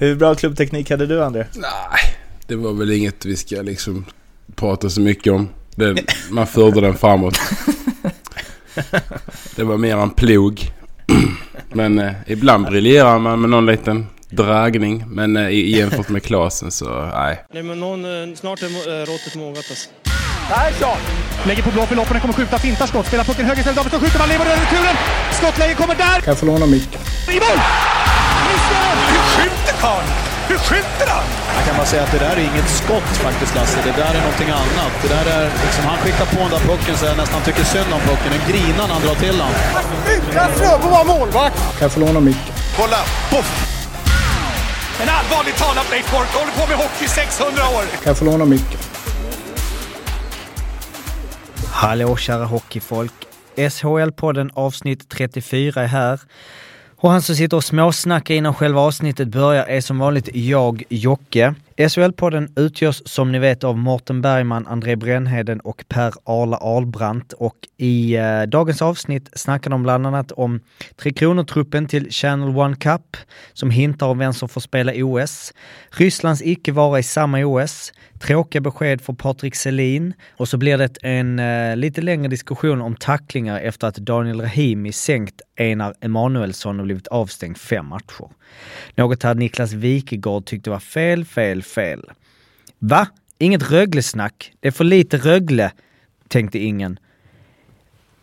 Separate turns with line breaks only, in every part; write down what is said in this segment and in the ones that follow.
Hur bra klubbteknik hade du André?
Nej, det var väl inget vi ska liksom prata så mycket om. Det, man förde den framåt. Det var mer en plog. Men eh, ibland briljerar man med någon liten dragning. Men eh, i- jämfört med Klasen så nej.
Nej, men någon, eh, snart är eh, råttet mogat alltså.
Lägger på blå för loppen, kommer skjuta, fintar skott, spelar pucken höger istället, Davidsson skjuter, man lever över returen! Skottläge kommer där!
Kan jag få låna micken?
I mål! Missar!
Karln? Hur skjuter han?
Jag kan bara säga att det där är inget skott faktiskt Lasse. Det där är någonting annat. Det där är liksom, han skickar på den där pucken så jag nästan tycker synd om pucken. En grinan han drar till han.
Utan Fröbo var målvakt!
Kan jag få låna micken?
Kolla! Poff! Men allvarligt talat Leif Boork, håller på med hockey i 600 år!
Kan jag få låna micken?
Hallå kära hockeyfolk! SHL-podden avsnitt 34 är här. Och han som sitter och småsnackar innan själva avsnittet börjar är som vanligt jag, Jocke. SHL-podden utgörs som ni vet av Mårten Bergman, André Brännheden och Per Arla Ahlbrandt. Och i eh, dagens avsnitt snackar de bland annat om Tre Kronor-truppen till Channel One Cup som hintar om vem som får spela OS. Rysslands icke-vara i samma OS. Tråkiga besked för Patrik Selin och så blir det en eh, lite längre diskussion om tacklingar efter att Daniel Rahimi sänkt Einar Emanuelsson och blivit avstängd fem matcher. Något här Niklas Wikegård tyckte var fel, fel, fel. Va? Inget Rögle-snack? Det är för lite Rögle, tänkte ingen.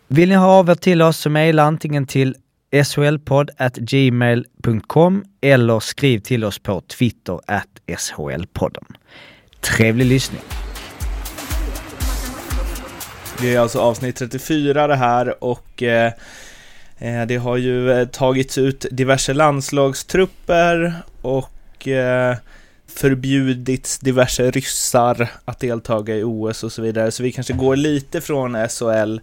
Vill ni ha av er till oss så mejla antingen till shlpodd.gmail.com eller skriv till oss på Twitter at shlpodden. Trevlig lyssning!
Det är alltså avsnitt 34 det här och eh, Eh, det har ju eh, tagits ut diverse landslagstrupper och eh, förbjudits diverse ryssar att deltaga i OS och så vidare. Så vi kanske går lite från SHL.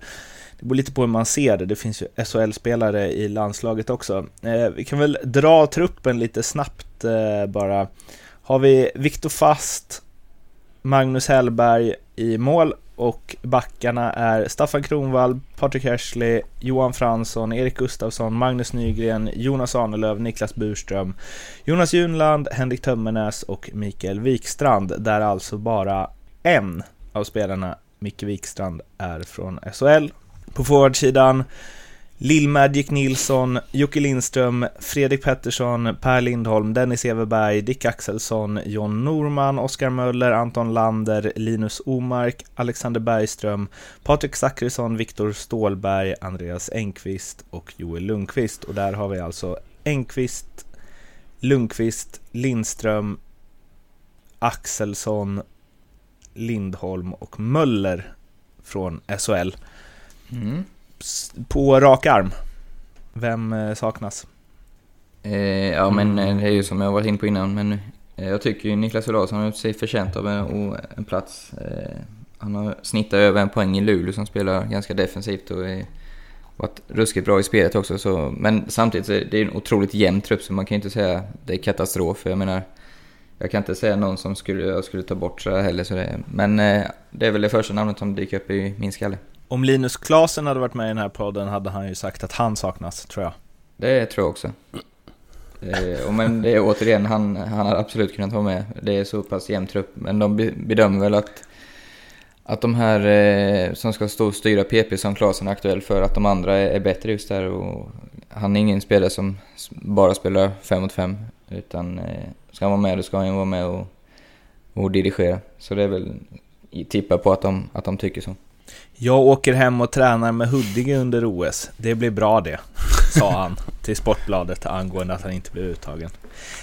Det beror lite på hur man ser det. Det finns ju SHL-spelare i landslaget också. Vi kan väl dra truppen lite snabbt bara. Har vi Viktor Fast, Magnus Hellberg i mål och backarna är Staffan Kronwall, Patrik Hersley, Johan Fransson, Erik Gustafsson, Magnus Nygren, Jonas Ahnelöv, Niklas Burström, Jonas Junland, Henrik Tömmernes och Mikael Wikstrand, där alltså bara en av spelarna, Micke Wikstrand, är från SHL. På forwardsidan Lill Magic Nilsson, Jocke Lindström, Fredrik Pettersson, Per Lindholm, Dennis Everberg, Dick Axelsson, John Norman, Oskar Möller, Anton Lander, Linus Omark, Alexander Bergström, Patrik Zackrisson, Viktor Stålberg, Andreas Engqvist och Joel Lundqvist. Och där har vi alltså Engqvist, Lundqvist, Lindström, Axelsson, Lindholm och Möller från SHL. Mm. På rak arm. Vem eh, saknas?
Eh, ja, men eh, det är ju som jag varit inne på innan, men eh, jag tycker ju Niklas Olausson har gjort sig förtjänt av en, plats. Eh, han har snittat över en poäng i Luleå som spelar ganska defensivt och är, varit ruskigt bra i spelet också. Så, men samtidigt så är det en otroligt jämn trupp så man kan ju inte säga att det är katastrof. Jag menar, jag kan inte säga någon som skulle, jag skulle ta bort så här heller. Så det, men det är väl det första namnet som dyker upp i min skalle.
Om Linus Klasen hade varit med i den här podden hade han ju sagt att han saknas, tror jag.
Det tror jag också. Eh, och men det är återigen, han, han hade absolut kunnat vara med. Det är så pass jämn trupp. Men de bedömer väl att, att de här eh, som ska stå och styra PP som Klasen är aktuell för, att de andra är, är bättre just där. Och han är ingen spelare som bara spelar fem mot fem. Utan eh, ska han vara med, då ska han ju vara med och, och dirigera. Så det är väl tippa på att de, att de tycker så.
Jag åker hem och tränar med Huddinge under OS. Det blir bra det, sa han till Sportbladet angående att han inte blev uttagen.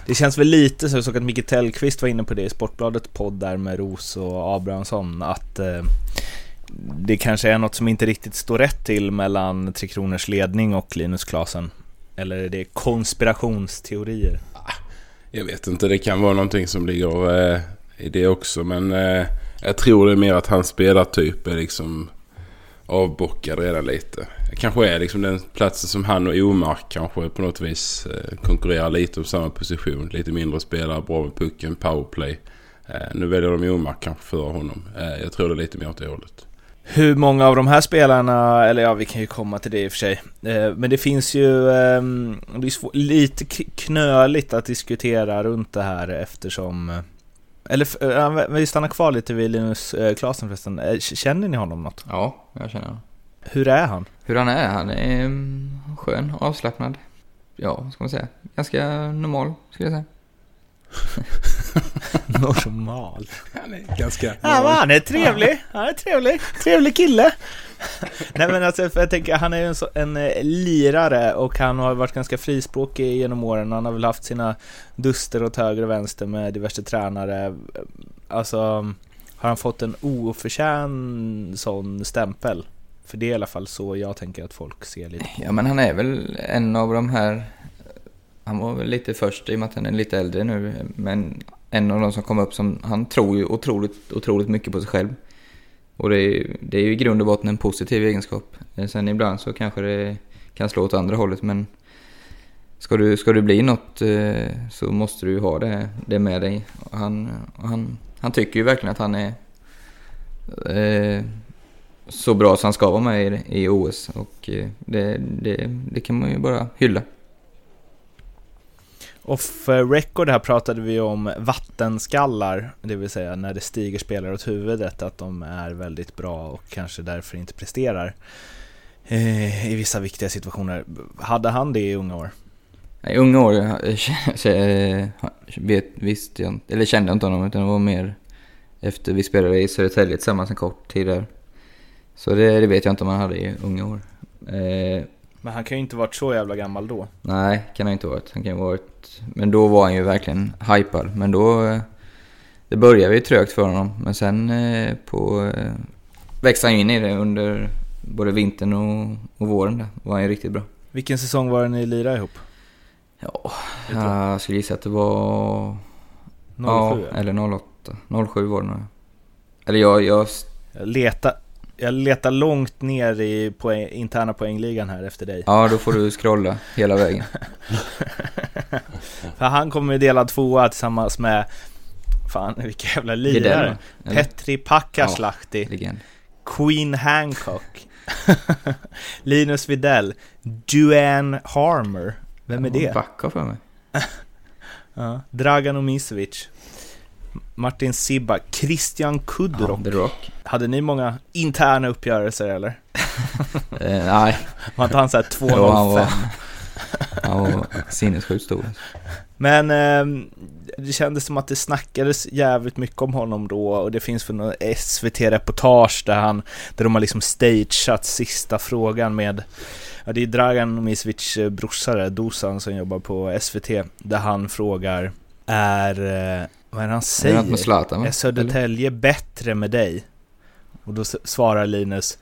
Det känns väl lite så, jag såg att Micke Tellqvist var inne på det i Sportbladet podd där med Ros och Abrahamsson, att eh, det kanske är något som inte riktigt står rätt till mellan Tre Kronors ledning och Linus Klasen. Eller är det konspirationsteorier?
Ah, jag vet inte, det kan vara någonting som ligger eh, i det också. Men eh, jag tror det är mer att hans spelartyp är liksom avbockad redan lite. Kanske är liksom den platsen som han och Omark kanske på något vis eh, konkurrerar lite om samma position. Lite mindre spelare, bra med pucken, powerplay. Eh, nu väljer de Omark kanske före honom. Eh, jag tror det är lite mer åt det hållet.
hur många av de här spelarna, eller ja vi kan ju komma till det i och för sig. Men det finns ju, ehm, det är svår, lite knöligt att diskutera runt det här eftersom eller eh, vi stannar kvar lite vid Linus eh, Klasen förresten. Eh, Känner ni honom något?
Ja, jag känner honom.
Hur är han?
Hur han är? Han är mm, skön, avslappnad. Ja, vad ska man säga? Ganska normal, skulle jag säga.
Normal.
Han är ganska...
Ja, men han är trevlig. Han är trevlig. Trevlig kille. Nej men alltså, för jag tänker, han är ju en, så, en eh, lirare och han har varit ganska frispråkig genom åren. Han har väl haft sina duster åt höger och vänster med diverse tränare. Alltså, har han fått en oförtjänt sån stämpel? För det är i alla fall så jag tänker att folk ser lite på.
Ja, men han är väl en av de här... Han var väl lite först i och med att han är lite äldre nu. Men en av de som kom upp som... Han tror ju otroligt, otroligt mycket på sig själv. Och det är, ju- det är ju i grund och botten en positiv egenskap. Eh, sen ibland så kanske det kan slå åt andra hållet men... Ska du, ska du bli något eh, så måste du ju ha det, det med dig. Och han, och han, han tycker ju verkligen att han är... Eh, så bra som han ska vara med i, i OS och eh, det, det, det kan man ju bara hylla.
Off record här pratade vi om vattenskallar, det vill säga när det stiger spelare åt huvudet, att de är väldigt bra och kanske därför inte presterar eh, i vissa viktiga situationer. Hade han det i unga år?
I unga år eh, eh, vet, visste jag inte, eller kände jag inte honom utan det var mer efter vi spelade i Södertälje tillsammans en kort tid där. Så det, det vet jag inte om han hade i unga år.
Men han kan ju inte varit så jävla gammal då.
nej, kan han inte varit. Han kan ha varit. Men då var han ju verkligen hypad. Men då... eh, Det började ju trögt för honom. Men sen eh, på... Eh, växte han in i det under både vintern och, och våren där. Var han ju riktigt bra.
Vilken säsong var det ni lirade ihop?
Ja, jag skulle gissa att det var...
07?
ja, eller 08. 07 var det nog. Eller jag, jag...
Jag letar, jag letar långt ner i poäng, interna poängligan här efter dig.
Ja, då får du scrolla hela vägen.
För han kommer ju dela tvåa tillsammans med, fan vilka jävla lirare. Petri Pakaslahti,
Legend.
Queen Hancock, Linus Videll, Duane Harmer. Vem är det?
Backa för mig.
Ja. Dragan Omisevic, Martin Sibba, Christian
Ja,
Kudrock.
Rock.
Hade ni många interna uppgörelser eller?
Eh, nej,
Var inte han såhär
Jo, han var,
205?
han var sinnessjukt stor.
Men eh, det kändes som att det snackades jävligt mycket om honom då och det finns för något SVT-reportage där han, där de har liksom stageat sista frågan med Ja, det är Dragan Omisevic eh, brorsa där, Dusan som jobbar på SVT, där han frågar Är, eh, vad är det han
Det är
säger?
Zlatan?
Är Södertälje bättre med dig? Och då svarar Linus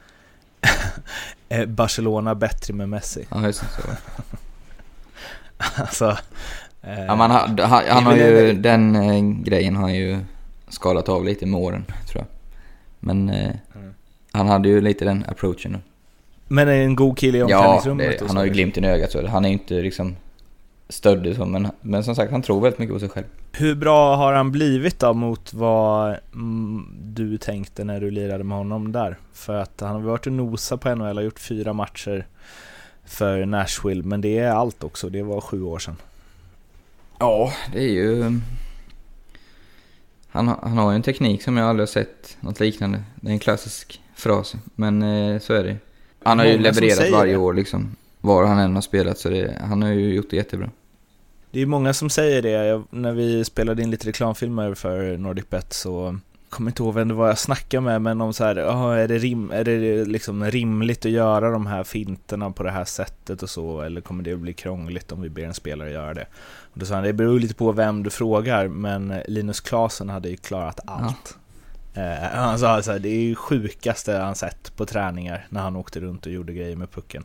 "Är Barcelona bättre med Messi?
Ja, just det. Det.
Alltså, eh,
Ja, man, har- han, han har
Det
ju, den eh, grejen har han ju skalat av lite med åren, tror jag. Men eh,
Mm.
han hade ju lite den approachen.
Men är en god kille i
Ja,
omklädningsrummet?
det,
och
han har ju glimten i ögat så han är ju inte liksom stöddig så, men, men som sagt han tror väldigt mycket på sig själv.
Hur bra har han blivit då mot vad mm, du tänkte när du lirade med honom där? För att han har varit och nosa på NHL och gjort fyra matcher för Nashville, men det är allt också. Det var sju år sedan.
Ja, det är ju... Han, han har ju en teknik som jag aldrig har sett något liknande. Det är en klassisk fras, men eh, så är det Han har ju
Många
levererat varje år liksom. Var han än har spelat så det, han har ju gjort det jättebra.
Det är många som säger det. Jag, när vi spelade in lite reklamfilmer för NordicBet så kommer inte ihåg vem det var jag snackade med, men om så här, "Ja, är det, rim, är det liksom rimligt att göra de här finterna på det här sättet och så, eller kommer det att bli krångligt om vi ber en spelare göra det? Och då sa han, det beror lite på vem du frågar, men Linus Klasen hade ju klarat allt. Eh, han sa så här, det är ju sjukaste han sett på träningar när han åkte runt och gjorde grejer med pucken.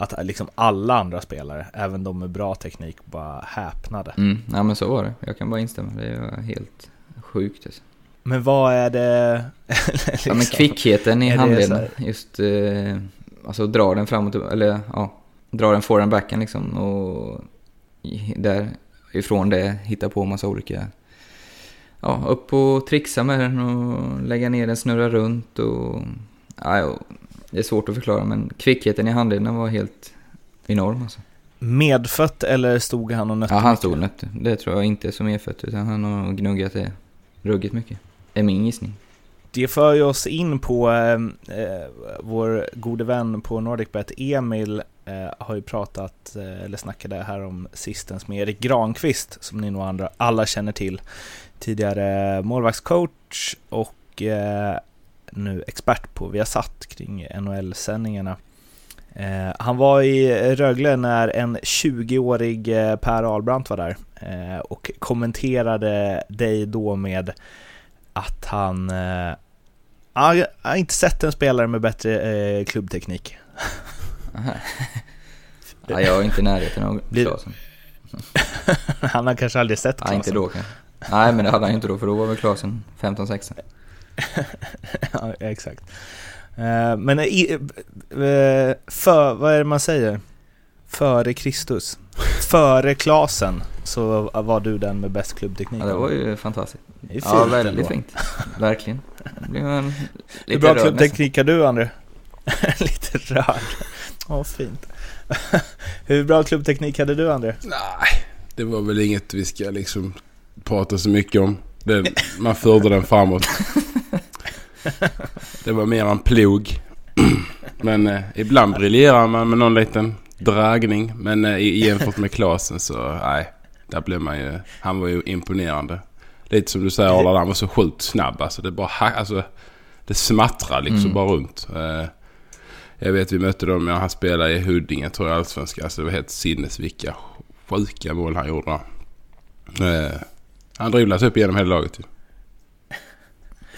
Att liksom alla andra spelare, även de med bra teknik, bara häpnade.
Mm, ja men så var det. Jag kan bara instämma. Det var helt sjukt alltså.
Men vad är det...
Ja men
liksom?
kvickheten i handleden. Just, eh, alltså dra den framåt, eller ja, dra den forehand backen liksom och i- där ifrån det hitta på massa olika, ja upp och trixa med den och lägga ner den, snurra runt och Ja, det är svårt att förklara, men kvickheten i handlederna var helt enorm alltså.
Medfött eller stod han och nötte?
Ja, han stod och nötte. Det tror jag inte är så medfött, utan han har gnuggat det ruggigt mycket. Är min gissning.
Det för ju oss in på eh, eh, vår gode vän på NordicBet, Emil, eh, har ju pratat, eh, eller snackade här om sistens med Erik Granqvist, som ni nog andra alla känner till. Tidigare målvaktscoach och eh, nu expert på Viasat kring NHL-sändningarna. Eh, han var i Rögle när en 20-årig eh, Per Ahlbrandt var där eh, och kommenterade dig då med att han... Eh, ja, jag har inte sett en spelare med bättre klubbteknik.
Ja, jag är inte i närheten av Klasen.
han har kanske aldrig sett
Ja, inte
Klasen.
då kanske. Nej, men det hade han ju inte då, för då var väl Klasen 15-16.
ja, exakt. Eh, men i, eh, för, vad är det man säger? Före Kristus. Före Klasen så var du den med bäst klubbteknik.
Ja, det var ju fantastiskt.
Det är
Ja, väldigt
ändå.
fint. Verkligen. En
Hur bra klubbteknik har du, André? Lite rörd. Åh, fint. Hur bra klubbteknik hade du, André?
Nej, det var väl inget vi ska liksom prata så mycket om. Det, man förde den framåt. Det var mer en plog. Men eh, ibland briljerar man med någon liten dragning. Men eh, jämfört med Klasen så nej. Där blev man ju... Han var ju imponerande. Lite som du säger Arla, han var så sjukt snabb. Alltså det bara alltså, Det smattrar liksom
Mm.
bara runt. Eh, jag vet vi mötte dem, ja, han spelade i Huddinge tror jag, allsvenska. Alltså det var helt sinnesvilka sjuka mål han gjorde. Eh, han dribblade upp genom hela laget ju.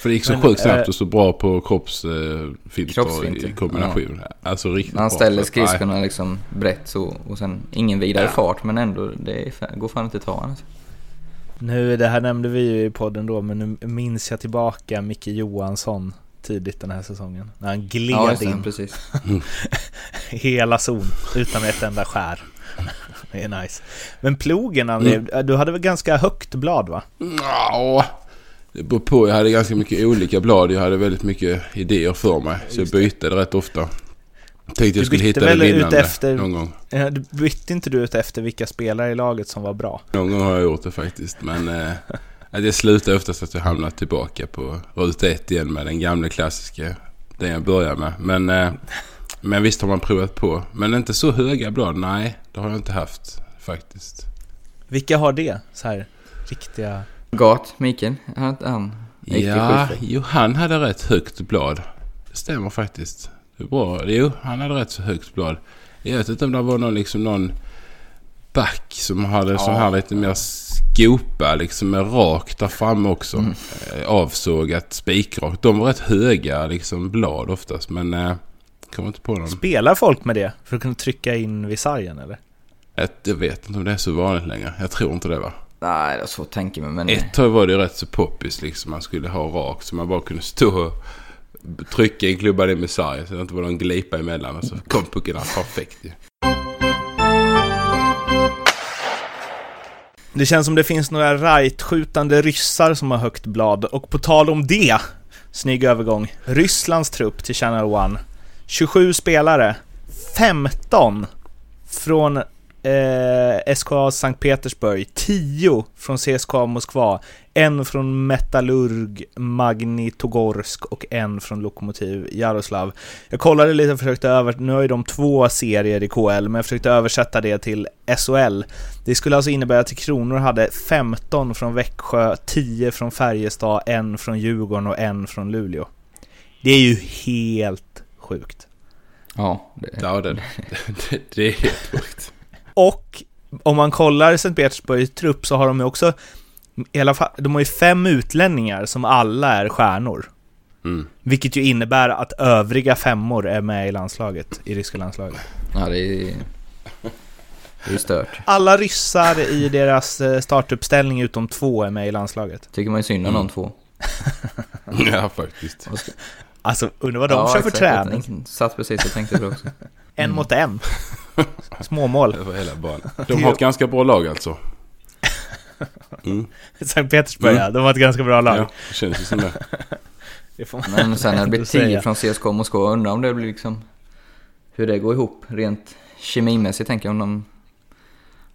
För det gick så
Men,
sjukt snabbt
eh,
och så bra på kroppsfinter finter
Kroppsfinter,
i kombination. Alltså riktigt bra.
ställer skridskorna liksom brett så och sen ingen vidare
Ja.
fart men ändå, det går fan inte att ta alltså.
Nu, det här nämnde vi ju i podden då, men nu minns jag tillbaka Micke Johansson tidigt den här säsongen. När han gled
Ja,
in
precis.
hela zon utan ett enda skär. Det är nice. Men plogen André,
Mm.
du hade väl ganska högt blad va?
Ja, det beror på. Jag hade ganska mycket olika blad. Jag hade väldigt mycket idéer för mig. Så jag bytte det rätt ofta. Tänkte jag skulle hitta det vinnande
efter-
någon gång.
Du bytte inte du ut efter vilka spelare i laget som var bra?
Någon gång har jag gjort det faktiskt. Men eh, jag slutar oftast att jag hamnar tillbaka på ruta ett igen med den gamla klassiska. Den jag börjar med. Men, eh, men visst har man provat på. Men inte så höga blad. Nej, det har jag inte haft faktiskt.
Vilka har det? Så här riktiga...
Gat, Mikael, han, han gick
Ja, jo han hade rätt högt blad. Det stämmer faktiskt. Det är bra. Jo, han hade rätt så högt blad. Jag vet inte om det var någon, liksom någon back som hade sån här lite mer skopa liksom med rakt där framme också.
Mm.
Eh, Avsågat spikrakt. De var rätt höga liksom blad oftast men eh, kommer inte på någon.
Spelar folk med det för att kunna trycka in vid sargen eller?
Ett, jag vet inte om det är så vanligt längre. Jag tror inte det va.
Nej, det är svårt att tänka mig men...
Ett tag var det rätt så poppis liksom. Man skulle ha rakt så man bara kunde stå och trycka in med sargen så det inte var någon glipa emellan. Och så kom pucken där perfekt ju.
Det känns som det finns några right-skjutande ryssar som har högt blad och på tal om det, snygg övergång. Rysslands trupp till Channel One. 27 spelare, 15 från eh, SKA Sankt Petersburg, 10 från CSKA Moskva, en från Metallurg Magnitogorsk och en från Lokomotiv Jaroslav. Jag kollade lite och försökte över, nu har ju de två serier i KL, men jag försökte översätta det till SHL. Det skulle alltså innebära att Kronor hade 15 från Växjö, 10 från Färjestad, en från Djurgården och en från Luleå. Det är ju helt sjukt.
Ja, det,
Ja, det, det, det är helt sjukt.
Och om man kollar Sankt Petersburgs trupp så har de ju också i alla fall, de har ju fem utlänningar som alla är stjärnor.
Mm.
Vilket ju innebär att övriga femmor är med i landslaget, i ryska landslaget.
ja, det är... Det är ju stört.
Alla ryssar i deras eh, startuppställning utom två är med i landslaget.
Tycker man ju synd om de två.
Ja, faktiskt.
Alltså, undrar vad de
ja,
kör för
exakt.
träning.
Jag Satt precis och tänkte på det också.
En
Mm.
mot en. Småmål.
Var hela banan. De har ett ganska bra lag alltså. Mm.
Sankt Petersburg, ja. De har ett ganska bra lag.
Ja, det känns ju som det.
Det får man
Men sen när det blir
ändå
10
säga.
från CSKA Moskva, undrar om det blir liksom... Hur det går ihop rent kemimässigt tänker jag om de...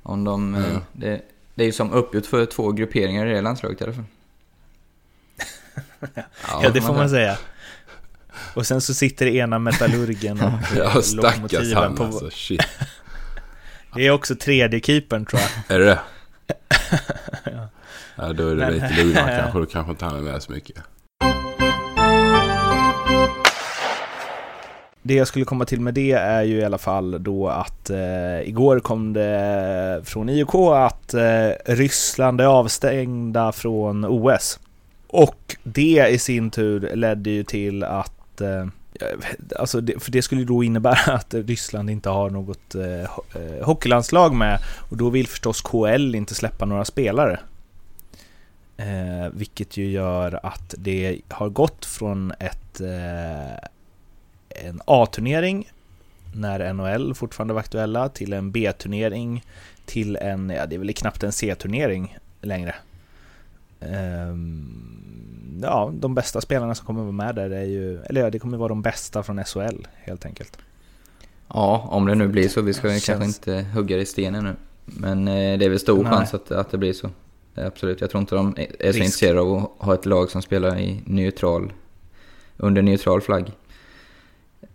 Om de...
Ja.
Det, det är ju som uppgjort för två grupperingar i det landslaget i alla fall.
Ja, det får man säga. Och sen så sitter ena metallurgen och
Ja, stackars han
på...
alltså. Shit.
Det är också tredje keepern tror jag.
Är det det? ja, då är det
Men-
lite lugnare kanske. Då kanske inte han är med så mycket.
Det jag skulle komma till med det är ju i alla fall då att eh, igår kom det från IOK att eh, Ryssland är avstängda från OS. Och det i sin tur ledde ju till att eh, Alltså det, för det skulle då innebära att Ryssland inte har något eh, eh, hockeylandslag med och då vill förstås KL inte släppa några spelare. Eh, vilket ju gör att det har gått från ett eh, en A-turnering när NHL fortfarande var aktuella till en B-turnering till en, ja det är väl knappt en C-turnering längre. Eh, ja, de bästa spelarna som kommer vara med där är ju, eller ja, det kommer vara de bästa från SHL helt enkelt.
Ja, om det nu blir så. Vi ska
Känns-
kanske inte hugga i stenen nu. Men eh, det är väl stor
Nej.
chans att, att det blir så. Absolut. Jag tror inte de är så
Risk.
intresserade av att ha ett lag som spelar i neutral, under neutral flagg.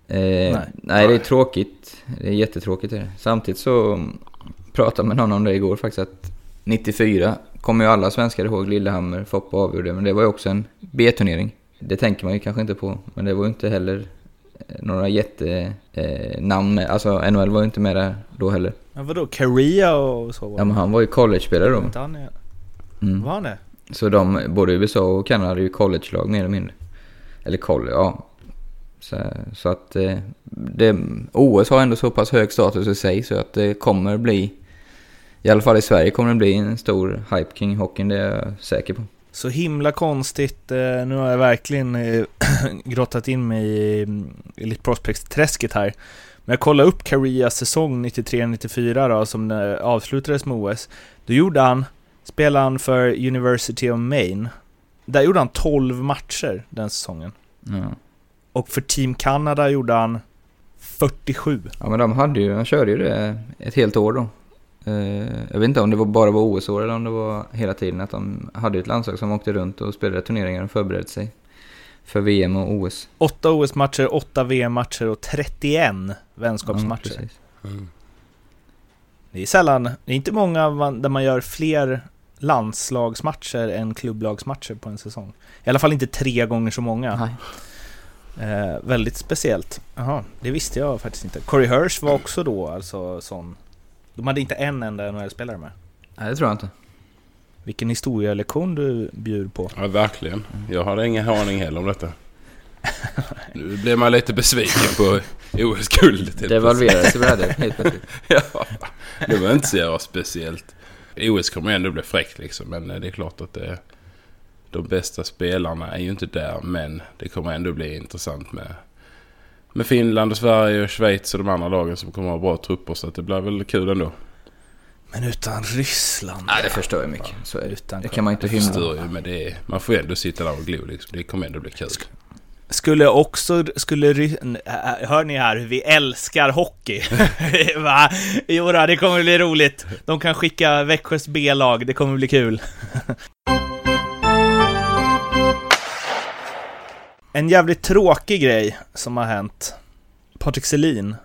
Eh, nej.
Nej.
det är tråkigt. Det är jättetråkigt. Det. Samtidigt så mm, pratade med någon om det igår faktiskt att 94 kommer ju alla svenskar ihåg Lillehammer, Foppa avgjorde, men det var ju också en B-turnering. Det tänker man ju kanske inte på, men det var ju inte heller eh, några jättenamn eh. Alltså NHL var ju inte med där då heller.
Men vadå, Korea och så?
Ja men han var ju college-spelare då.
Inte han är-
Mm.
Var han det?
Så de, både USA och Kanada hade ju college-lag mer eller mindre. Eller college, ja. Så, så att eh, det, OS har ändå så pass hög status i sig så att det kommer bli, i alla fall i Sverige kommer det bli en stor hype kring hockeyn, det är jag säker på.
Så himla konstigt. eh, Nu har jag verkligen eh, grottat in mig i Elite Prospects-träsket här. Men jag kollade upp Koreas säsong 93-94 då, som eh, avslutades med OS. Då gjorde han, spelade han för University of Maine. Där gjorde han 12 matcher den säsongen.
Ja.
Och för Team Canada gjorde han 47.
ja men de hade ju, de körde ju det ett helt år då. Eh, jag vet inte om det var bara var OS-år eller om det var hela tiden att de hade ett landslag som åkte runt och spelade turneringar och förberedde sig för VM och OS.
8 OS-matcher, 8 VM-matcher och 31 vänskapsmatcher.
Ja.
Mm.
Det är sällan, det är inte många man, där man gör fler landslagsmatcher än klubblagsmatcher på en säsong. I alla fall inte tre gånger så många.
Nej.
Eh, väldigt speciellt. Jaha, det visste jag faktiskt inte. Corey Hirsch var också då alltså sån. De hade inte en enda NHL-spelare med.
Nej, det tror jag inte.
Vilken historielektion du bjuder på.
Ja, verkligen. Jag hade ingen aning heller om detta. Nu blev man lite besviken på OS-guldet.
Devalverades i värde helt plötsligt.
ja, det var inte så jävla speciellt. OS kommer ändå bli fräckt liksom. Men det är klart att det, de bästa spelarna är ju inte där. Men det kommer ändå bli intressant med, med Finland och Sverige och Schweiz och de andra lagen som kommer ha bra trupper. Så att det blir väl kul ändå.
Men utan Ryssland.
Nej, det förstör ju mycket. Så är det.
Utan
Det kan man inte hymla.
förstör ju men det är, man får ju ändå sitta där och glo liksom. Det kommer ändå bli kul.
Skulle också, skulle Hör ni här hur vi älskar hockey? Va? Jo det kommer bli roligt. De kan skicka Växjös B-lag, det kommer bli kul. En jävligt tråkig grej som har hänt. Patrik Selin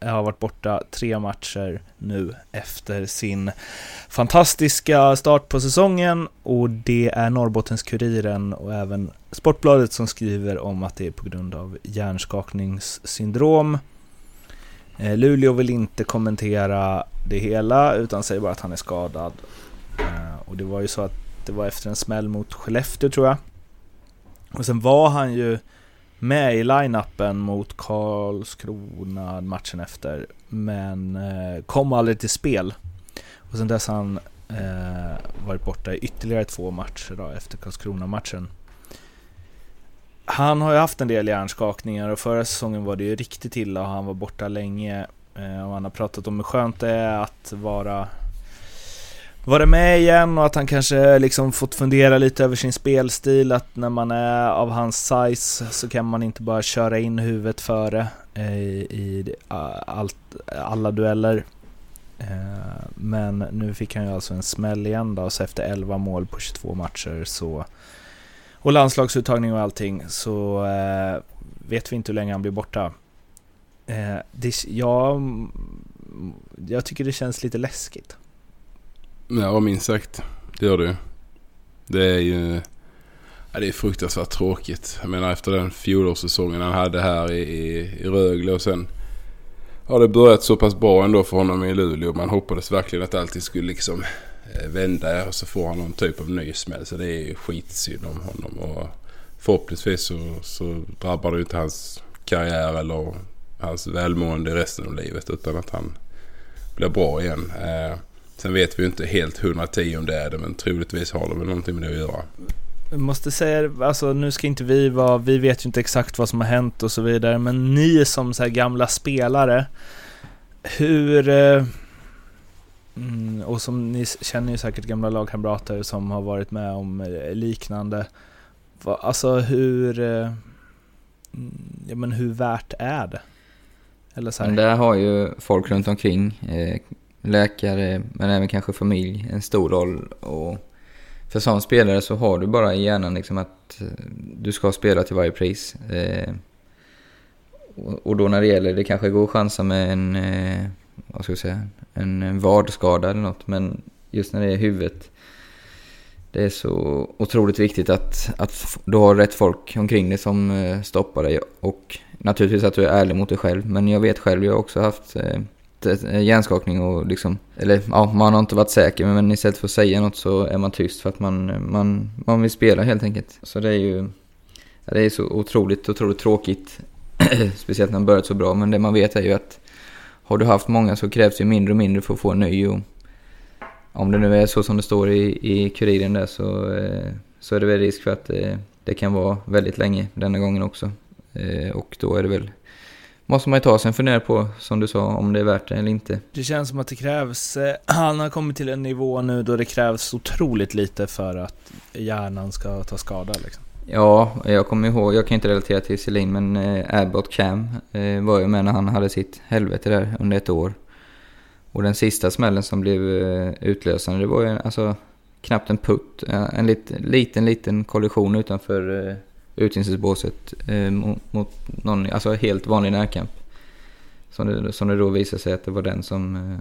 har varit borta tre matcher nu efter sin fantastiska start på säsongen och det är Norrbottens-Kuriren och även Sportbladet som skriver om att det är på grund av hjärnskakningssyndrom. Eh, Luleå vill inte kommentera det hela utan säger bara att han är skadad. Eh, och det var ju så att det var efter en smäll mot Skellefteå tror jag. Och sen var han ju med i line-upen mot Karlskrona matchen efter. Men eh, kom aldrig till spel. Och sen dess har han eh, varit borta i ytterligare två matcher då, efter Karlskrona-matchen. Han har ju haft en del hjärnskakningar och förra säsongen var det ju riktigt illa och han var borta länge. Eh, och han har pratat om hur skönt det är att vara vara med igen och att han kanske liksom fått fundera lite över sin spelstil, att när man är av hans size så kan man inte bara köra in huvudet före eh, i, i allt, alla dueller. Eh, men nu fick han ju alltså en smäll igen då, så efter 11 mål på 22 matcher så och landslagsuttagning och allting så eh, vet vi inte hur länge han blir borta. Eh, det, ja, jag tycker det känns lite läskigt.
Ja, minst sagt. Det gör det ju. Det är ju... Ja, det är fruktansvärt tråkigt. Jag menar efter den fjolårssäsongen han hade här i, i, i Rögle och sen har det börjat så pass bra ändå för honom i Luleå. Man hoppades verkligen att allting skulle liksom eh, vända och så får han någon typ av ny smäll. Så det är ju skitsynd om honom. Och förhoppningsvis så, så drabbar det ju inte hans karriär eller hans välmående resten av livet utan att han blir bra igen. Eh, sen vet vi ju inte helt 110 om det är det men troligtvis har det väl någonting med det att göra.
Jag måste säga, alltså nu ska inte vi vara, vi vet ju inte exakt vad som har hänt och så vidare, men ni som så här gamla spelare, hur, eh, mm, och som ni känner ju säkert gamla lagkamrater som har varit med om eh, liknande, alltså hur, eh, mm, ja men hur värt är det?
Eller så här. Men där har ju folk runt omkring, läkare, men även kanske familj, en stor roll och för som spelare så har du bara i hjärnan liksom att eh, du ska spela till varje pris. Eh, och då när det gäller, det kanske går att chansa med en, eh, vad ska jag säga, en vadskada eller något. Men just när det är huvudet, det är så otroligt viktigt att, att du har rätt folk omkring dig som eh, stoppar dig. Och naturligtvis att du är ärlig mot dig själv. Men jag vet själv, jag har också haft Eh, hjärnskakning och liksom, eller ja, man har inte varit säker men istället för att säga något så är man tyst för att man, man, man vill spela helt enkelt. Så det är ju, ja, det är så otroligt, otroligt tråkigt. Speciellt när man börjat så bra, men det man vet är ju att har du haft många så krävs det mindre och mindre för att få en ny och om det nu är så som det står i, i kuriren där så, eh, så är det väl risk för att det, eh, det kan vara väldigt länge denna gången också. Eh, och då är det väl måste man ju ta sig en fundera på, som du sa, om det är värt det eller inte.
Det känns som att det krävs, eh, han har kommit till en nivå nu då det krävs otroligt lite för att hjärnan ska ta skada liksom.
Ja, jag kommer ihåg, jag kan inte relatera till Celine, men eh, Abbott Cam eh, var ju med när han hade sitt helvete där under ett år. Och den sista smällen som blev eh, utlösande, det var ju alltså knappt en putt. En lit, liten, liten kollision utanför utvisningsbåset eh, mot, mot någon, alltså helt vanlig närkamp. Som det, som det då visade sig att det var den som, eh,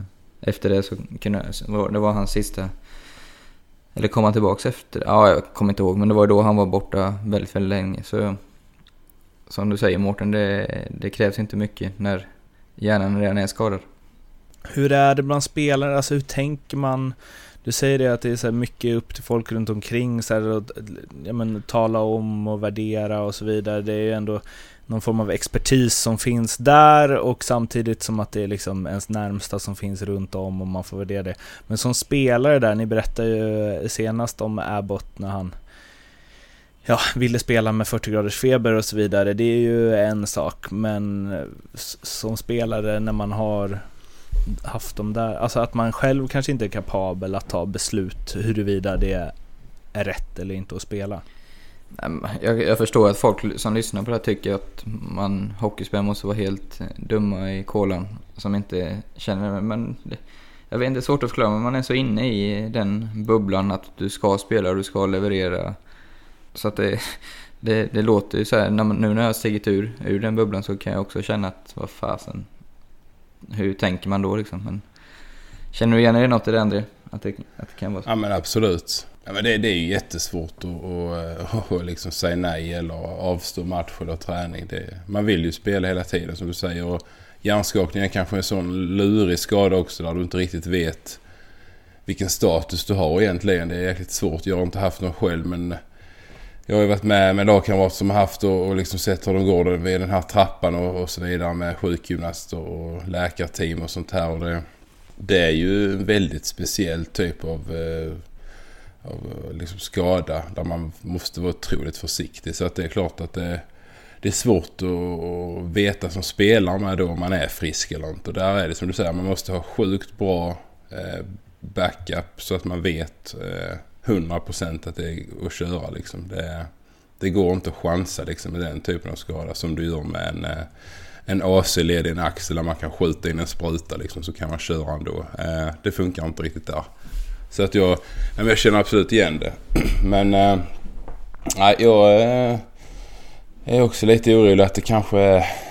efter det så kunde, det var hans sista, eller kom han tillbaks efter, ja jag kommer inte ihåg, men det var då han var borta väldigt, väldigt länge. Så som du säger Mårten, det, det krävs inte mycket när hjärnan redan är skadad.
Hur är det bland spelare, alltså hur tänker man? Du säger det att det är så mycket upp till folk runt omkring, så här, att ja, men, tala om och värdera och så vidare. Det är ju ändå någon form av expertis som finns där och samtidigt som att det är liksom ens närmsta som finns runt om och man får värdera det. Men som spelare där, ni berättade ju senast om Abbott när han ja, ville spela med 40 graders feber och så vidare. Det är ju en sak, men som spelare när man har haft dem där. Alltså att man själv kanske inte är kapabel att ta beslut huruvida det är rätt eller inte att spela.
Ehm, jag, jag förstår att folk som lyssnar på det här tycker att man hockeyspelare måste vara helt eh, dumma i kolan som inte känner det. Men det, jag vet inte, det är svårt att förklara men man är så inne i den bubblan att du ska spela och du ska leverera. Så att det, det, det låter ju så här, när man, nu när jag har stigit ur, ur den bubblan så kan jag också känna att vad fasen, hur tänker man då liksom? Men, känner du igen dig något i det André? Att det, att det kan vara så?
Ja men absolut. Ja, men det, det är ju jättesvårt att, att, att liksom säga nej eller avstå match eller träning. Det, man vill ju spela hela tiden som du säger. Och hjärnskakning är kanske en sån lurig skada också där du inte riktigt vet vilken status du har egentligen. Det är jäkligt svårt. Jag har inte haft någon själv men jag har ju varit med med lagkamrater som har haft och, och liksom sett hur de går vid den här trappan och, och så vidare med sjukgymnaster och läkarteam och sånt här. Och det, det är ju en väldigt speciell typ av, eh, av eh, liksom skada där man måste vara otroligt försiktig. Så att det är klart att det, det är svårt att, att veta som spelare med då om man är frisk eller inte. Och där är det som du säger, man måste ha sjukt bra eh, backup så att man vet eh, 100% att det är att köra liksom. Det, det går inte att chansa liksom med den typen av skada som du gör med en, eh, en AC-led i en axel där man kan skjuta in en spruta liksom så kan man köra ändå. Eh, det funkar inte riktigt där. Så att jag, jag känner absolut igen det. Men eh, nej, jag eh, är också lite orolig att det kanske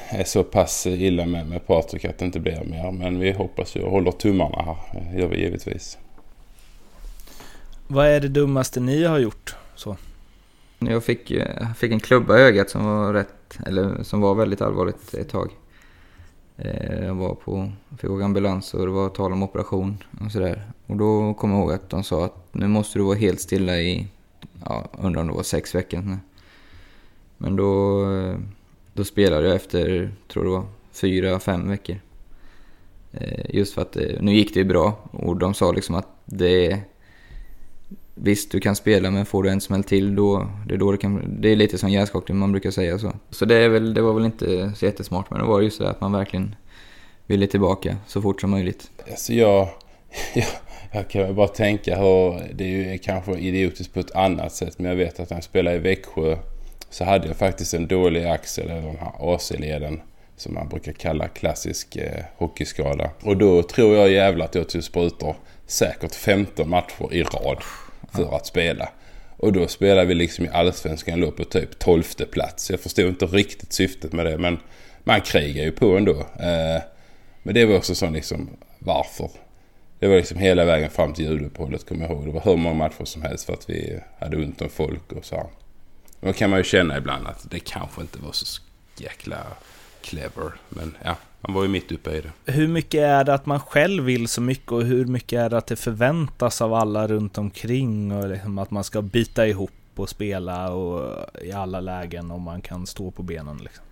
är så pass illa med, med Patrik att det inte blir mer. Men vi hoppas ju och håller tummarna här. Det gör vi givetvis.
Vad är det dummaste ni har gjort? Så.
Jag fick, jag fick en klubba i ögat som var rätt, eller som var väldigt allvarligt ett tag. Eh, jag var på, fick åka ambulans och det var tal om operation och sådär. Och då kom jag ihåg att de sa att nu måste du vara helt stilla i, ja, undrar om det var sex veckor. Men då, eh, då spelade jag efter, tror det var, fyra, fem veckor. Just för att nu gick det ju bra och de sa liksom att det Visst, du kan spela men får du en smäll till då, det är då det kan... Det är lite som hjärnskakning, man brukar säga så. Så det, är väl, det var väl inte så jättesmart, men det var just det att man verkligen ville tillbaka så fort som möjligt.
Alltså jag, jag, jag kan bara tänka hur, det är ju kanske idiotiskt på ett annat sätt, men jag vet att när jag spelade i Växjö så hade jag faktiskt en dålig axel, eller den här AC-leden som man brukar kalla klassisk eh, hockeyskada. Och då tror jag jävlar att jag tog sprutor säkert 15 matcher i rad för att spela. Och då spelade vi liksom i Allsvenskan låg på typ 12 plats. Jag förstod inte riktigt syftet med det men man krigar ju på ändå. Eh, men det var också så liksom varför? Det var liksom hela vägen fram till juluppehållet kommer jag ihåg. Det var hur många matcher som helst för att vi hade ont om folk och så. Då kan man ju känna ibland att det kanske inte var så jäkla clever. Men ja, man var ju mitt uppe i det.
Hur mycket är det att man själv vill så mycket och hur mycket är det att det förväntas av alla runt omkring och liksom att man ska bita ihop och spela och i alla lägen om man kan stå på benen liksom?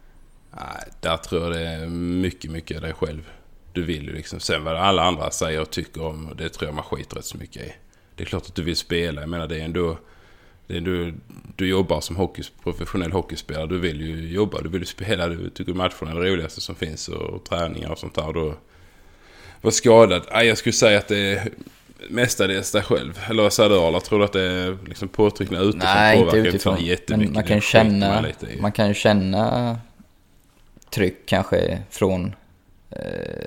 Nej, där tror jag det är mycket, mycket dig själv. Du vill ju liksom. Sen vad alla andra säger och tycker om, det tror jag man skiter rätt så mycket i. Det är klart att du vill spela. Jag menar det är ändå du, du jobbar som hockey, professionell hockeyspelare. Du vill ju jobba, du vill ju spela. Du tycker matcherna är det roligaste som finns och, och träningar och sånt där. Då var skadad. Nej, jag skulle säga att det är mestadels dig själv. Eller vad säger du Arla? Tror du att det är liksom påtryckningar utifrån?
Nej, inte utifrån. Men man kan, känna, man kan ju känna tryck kanske från eh,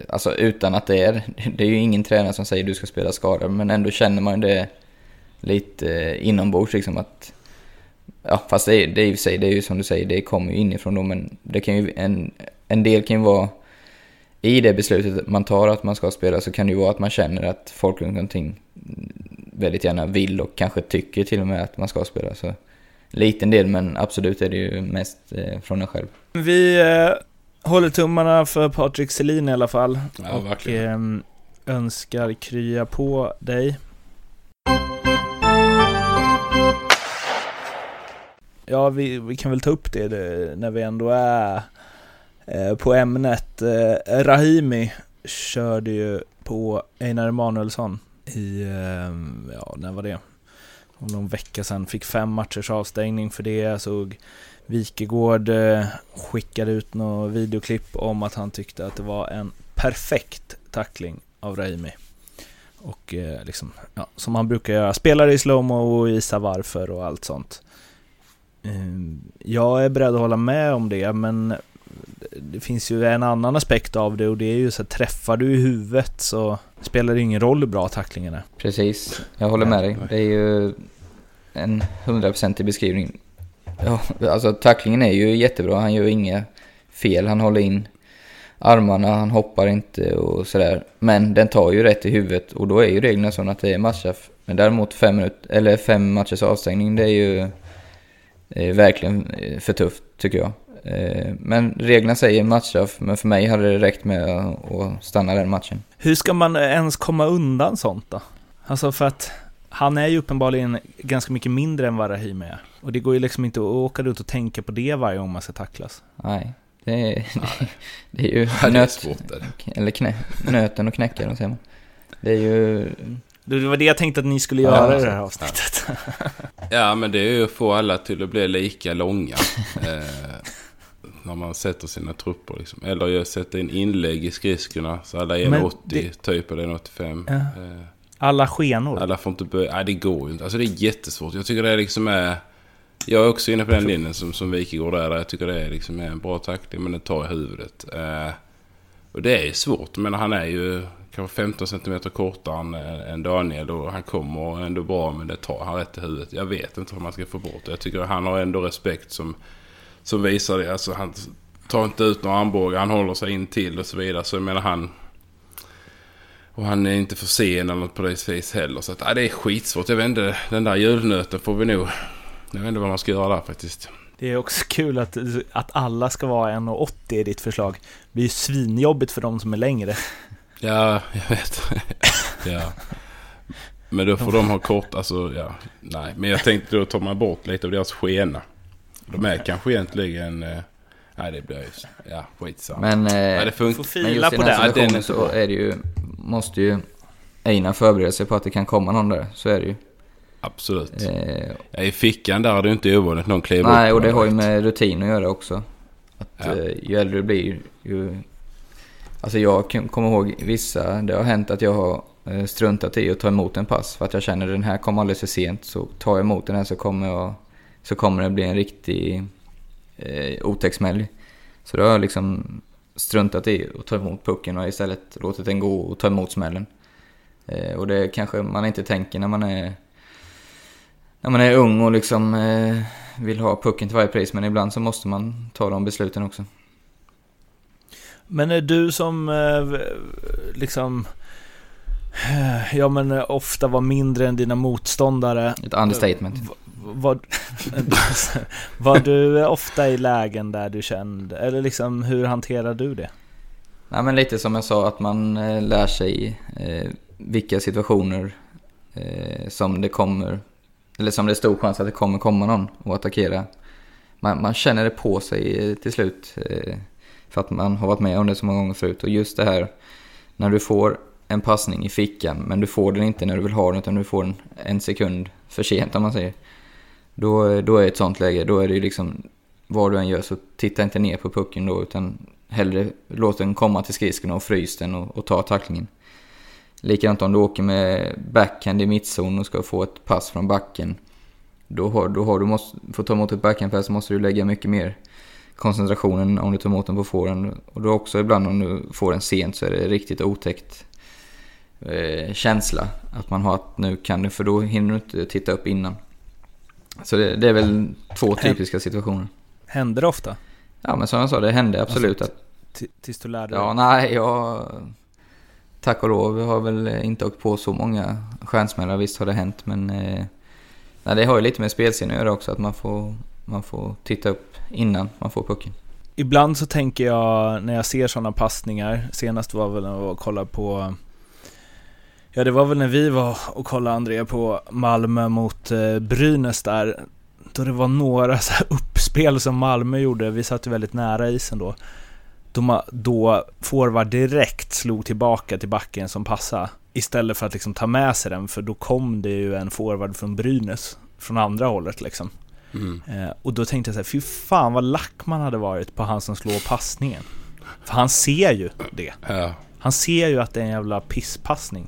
Alltså utan att det är, det är ju ingen tränare som säger du ska spela skadad, men ändå känner man det lite eh, inombords liksom att... Ja, fast det är, det är för sig, det är ju som du säger, det kommer ju inifrån då, men det kan ju, en, en del kan ju vara... I det beslutet man tar att man ska spela så kan det ju vara att man känner att folk runt omkring väldigt gärna vill och kanske tycker till och med att man ska spela. Så liten del, men absolut är det ju mest eh, från en själv.
Vi eh, håller tummarna för Patrik Selin i alla fall.
Ja,
och eh, önskar krya på dig. Ja, vi, vi kan väl ta upp det, det när vi ändå är eh, på ämnet. Eh, Rahimi körde ju på Einar Emanuelsson i, eh, ja, när var det? Om någon vecka sedan. Fick fem matchers avstängning för det. Såg Wikegård eh, skickade ut något videoklipp om att han tyckte att det var en perfekt tackling av Rahimi. Och eh, liksom, ja, som han brukar göra, spelar i slowmo och visar varför och allt sånt. Ehm, jag är beredd att hålla med om det, men det finns ju en annan aspekt av det och det är ju så att träffar du i huvudet så spelar det ingen roll hur bra tacklingen är.
Precis, jag håller med dig. Det är ju en hundraprocentig beskrivning. Ja, alltså tacklingen är ju jättebra, han gör inga fel, han håller in armarna, han hoppar inte och sådär. Men den tar ju rätt i huvudet och då är ju reglerna sådana att det är matchstraff. Men däremot fem, minut, eller fem matchers avstängning, det är ju är verkligen eh, för tufft tycker jag. Eh, men reglerna säger matchstraff, men för mig hade det räckt med att stanna den matchen.
Hur ska man ens komma undan sånt då? Alltså för att han är ju uppenbarligen ganska mycket mindre än vad Rahim är. Och det går ju liksom inte att åka ut och tänka på det varje gång man ska tacklas.
Nej, det är, det är ju nöt, eller knä, nöten och knäcken, säger man. Det är ju
det var det jag tänkte att ni skulle göra ja, i det här avsnittet.
Ja, men det är ju att få alla till att bli lika långa. eh, när man sätter sina trupper liksom. Eller jag sätter in inlägg i skridskorna så alla är 1,80 det... typ eller 1,85. Ja. Eh,
Alla skenor.
Alla får inte börja. Nej, det går ju inte. Alltså det är jättesvårt. Jag tycker det är liksom är... Jag är också inne på den linjen som, som Wikegård är. Där jag tycker det är liksom en bra tackling men det tar i huvudet. Eh, och det är ju svårt. Men han är ju kanske 15 cm kortare än, än Daniel och han kommer ändå bra men det tar han rätt i huvudet. Jag vet inte hur man ska få bort det. Jag tycker han har ändå respekt som, som visar det. Alltså han tar inte ut några armbågar, han håller sig in till och så vidare. Så jag menar han... Och han är inte för sen eller något på det vis heller. Så att, ja, det är skitsvårt. Jag vet inte, den där julnöten får vi nog... Jag vet inte vad man ska göra där faktiskt.
Det är också kul att, att alla ska vara 1,80 i ditt förslag. Det blir ju svinjobbigt för de som är längre.
Ja, jag vet. ja. Men då får de ha kort, alltså ja. Nej, men jag tänkte då tar man bort lite av deras skena. De är kanske egentligen... Eh, nej, det blir ju... Ja, skitsamma.
Men, eh,
ja, det funkar.
Får
men
fila
just i
på
den.
Ja, den är
så är det ju, måste ju Einar förbereda sig på att det kan komma någon där. Så är det ju.
Absolut.
Eh,
Ja, I fickan där är det inte ovanligt någon kliver
nej,
upp
och det har ju med rutin att göra också. Att
Ja.
eh, ju äldre du blir, ju... Alltså jag kommer ihåg vissa, det har hänt att jag har eh, struntat i att ta emot en pass. För att jag känner att den här kommer alldeles för sent. Så tar jag emot den här så kommer, jag, så kommer det bli en riktig eh, otäck smäll. Så då har jag liksom struntat i att ta emot pucken och istället låtit den gå och ta emot smällen. Eh, och det kanske man inte tänker när man är, när man är ung och liksom eh, vill ha pucken till varje pris. Men ibland så måste man ta de besluten också.
Men är du som eh, liksom... eh, Ja men eh, ofta var mindre än dina motståndare.
Ett understatement.
V- Var, var du ofta i lägen där du kände, eller liksom hur hanterar du det?
Nej men lite som jag sa att man eh, lär sig eh, vilka situationer eh, som det kommer, eller som det är stor chans att det kommer komma någon och attackera. Man, man känner det på sig till slut eh, för att man har varit med om det så många gånger förut. Och just det här när du får en passning i fickan men du får den inte när du vill ha den utan du får den en sekund för sent om man säger. Då, då är ett sånt läge, då är det ju liksom vad du än gör så titta inte ner på pucken då utan hellre låt den komma till skridskorna och frys den och, och ta tacklingen. Likadant om du åker med backhand i mittzon och ska få ett pass från backen. Då har, då har du, måste, för att ta emot ett backhandpass så måste du lägga mycket mer koncentrationen om du tar emot den på forehand. Och då också ibland om du får den sent så är det riktigt otäckt eh, känsla att man har att nu kan du, för då hinner du inte titta upp innan. Så det, det är väl två typiska situationer.
Hände det ofta?
Ja men som jag sa, det hände absolut att
T- tills du lärde
Ja,
dig?
nej, jag... Tack och lov, har väl eh, inte åkt på så många stjärnsmällar. Visst har det hänt, men... Eh, nej, det har ju lite med spelsinne att göra också, att man får, man får titta upp innan man får pucken.
Ibland så tänker jag när jag ser sådana passningar, senast var väl när jag var och kollade på Ja det var väl när vi var och kollade André på Malmö mot eh, Brynäs där Då det var några så här uppspel som Malmö gjorde, vi satt ju väldigt nära isen då då, forward direkt slog tillbaka till backen som passade Istället för att liksom ta med sig den, för då kom det ju en forward från Brynäs Från andra hållet liksom
Mm.
Eh, och då tänkte jag så här, fy fan vad lack man hade varit på han som slår passningen. För han ser ju det.
Ja.
Han ser ju att det är en jävla pisspassning.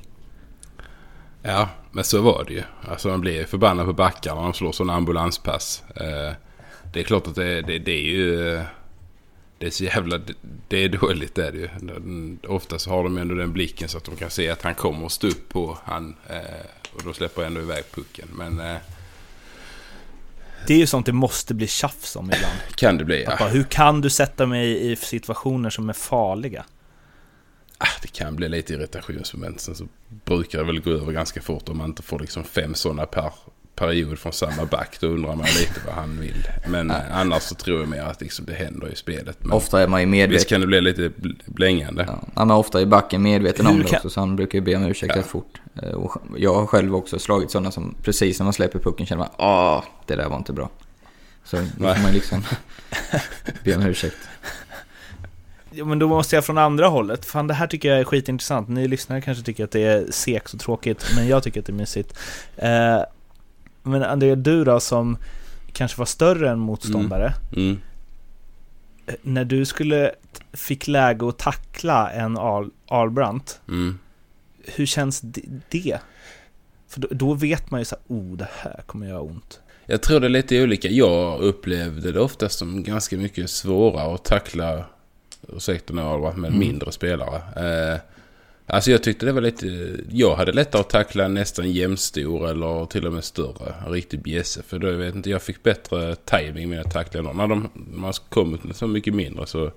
Ja, men så var det ju. Alltså man blir förbannad på backarna när de slår sådana ambulanspass. Eh, det är klart att det, det, det är ju... Det är så jävla... Det, det är dåligt det är det ju. Ofta så har de ändå den blicken så att de kan se att han kommer och stå upp på han. Eh, och då släpper ändå iväg pucken. Men eh,
Det är ju sånt det måste bli tjafs om ibland.
kan det bli
Att
ja.
bara, hur kan du sätta mig i situationer som är farliga?
Ah, Det kan bli lite irritationsmoment. Sen så brukar det väl gå över ganska fort om man inte får liksom fem sådana per period från samma back. Då undrar man lite vad han vill. Men eh, annars så tror jag mer att liksom det händer i spelet. Men
Ofta är man ju
visst
medveten.
kan det bli lite bl- blängande.
Ja, han är ofta i backen medveten om det
kan-
också, så han brukar ju be om ursäkt
Ja.
fort. Eh, Och jag har själv också slagit sådana som precis när man släpper pucken känner man ah det där var inte bra. Så då
Nej.
får man liksom be om ursäkt.
Ja, men då måste jag från andra hållet. Fan, det här tycker jag är skitintressant. Ni lyssnare kanske tycker att det är segt och tråkigt, men jag tycker att det är mysigt. Eh, men André, du då som kanske var större än motståndare.
Mm.
Eh, När du skulle fick läge att tackla en Al, Albrandt,
Mm.
hur känns det-? För då, då vet man ju så här, oh det här kommer göra ont.
Jag tror det är lite olika. Jag upplevde det oftast som ganska mycket svårare att tackla, ursäkta nu Albert, med
Mm.
mindre spelare. Eh, alltså jag tyckte det var lite, jag hade lättare att tackla nästan jämnstor eller till och med större. En riktig bjässe. För då, jag vet inte, jag fick bättre timing med att tackla dem. När de, man kom ut med så mycket mindre så,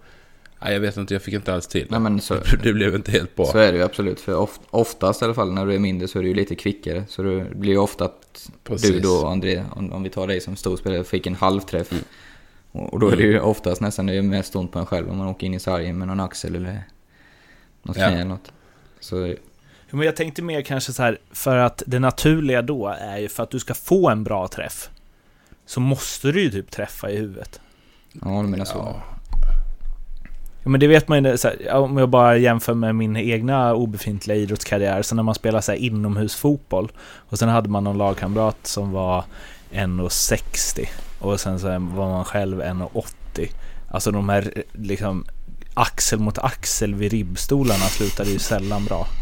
nej, jag vet inte, jag fick inte alls till.
Nej, men så,
Det blev inte helt bra.
så är det ju absolut. För of, oftast i alla fall när du är mindre så är du ju lite kvickare. Så det blir ju ofta att
Precis.
du då, André, om, om vi tar dig som storspelare, fick en halvträff.
Mm.
Och, och då är det ju oftast nästan det är mest ont på en själv om man åker in i sargen med någon axel eller något
Ja.
knä eller något. Så
Men jag tänkte mer kanske så här, för att det naturliga då är ju för att du ska få en bra träff så måste du ju typ träffa i huvudet.
ja, du menar så.
Ja.
Ja, men det vet man ju, så här, om jag bara jämför med min egna obefintliga idrottskarriär, så när man spelar så här inomhusfotboll och sen hade man någon lagkamrat som var 1,60 och sen så var man själv 1,80. Alltså de här liksom axel mot axel vid ribbstolarna slutade ju sällan bra.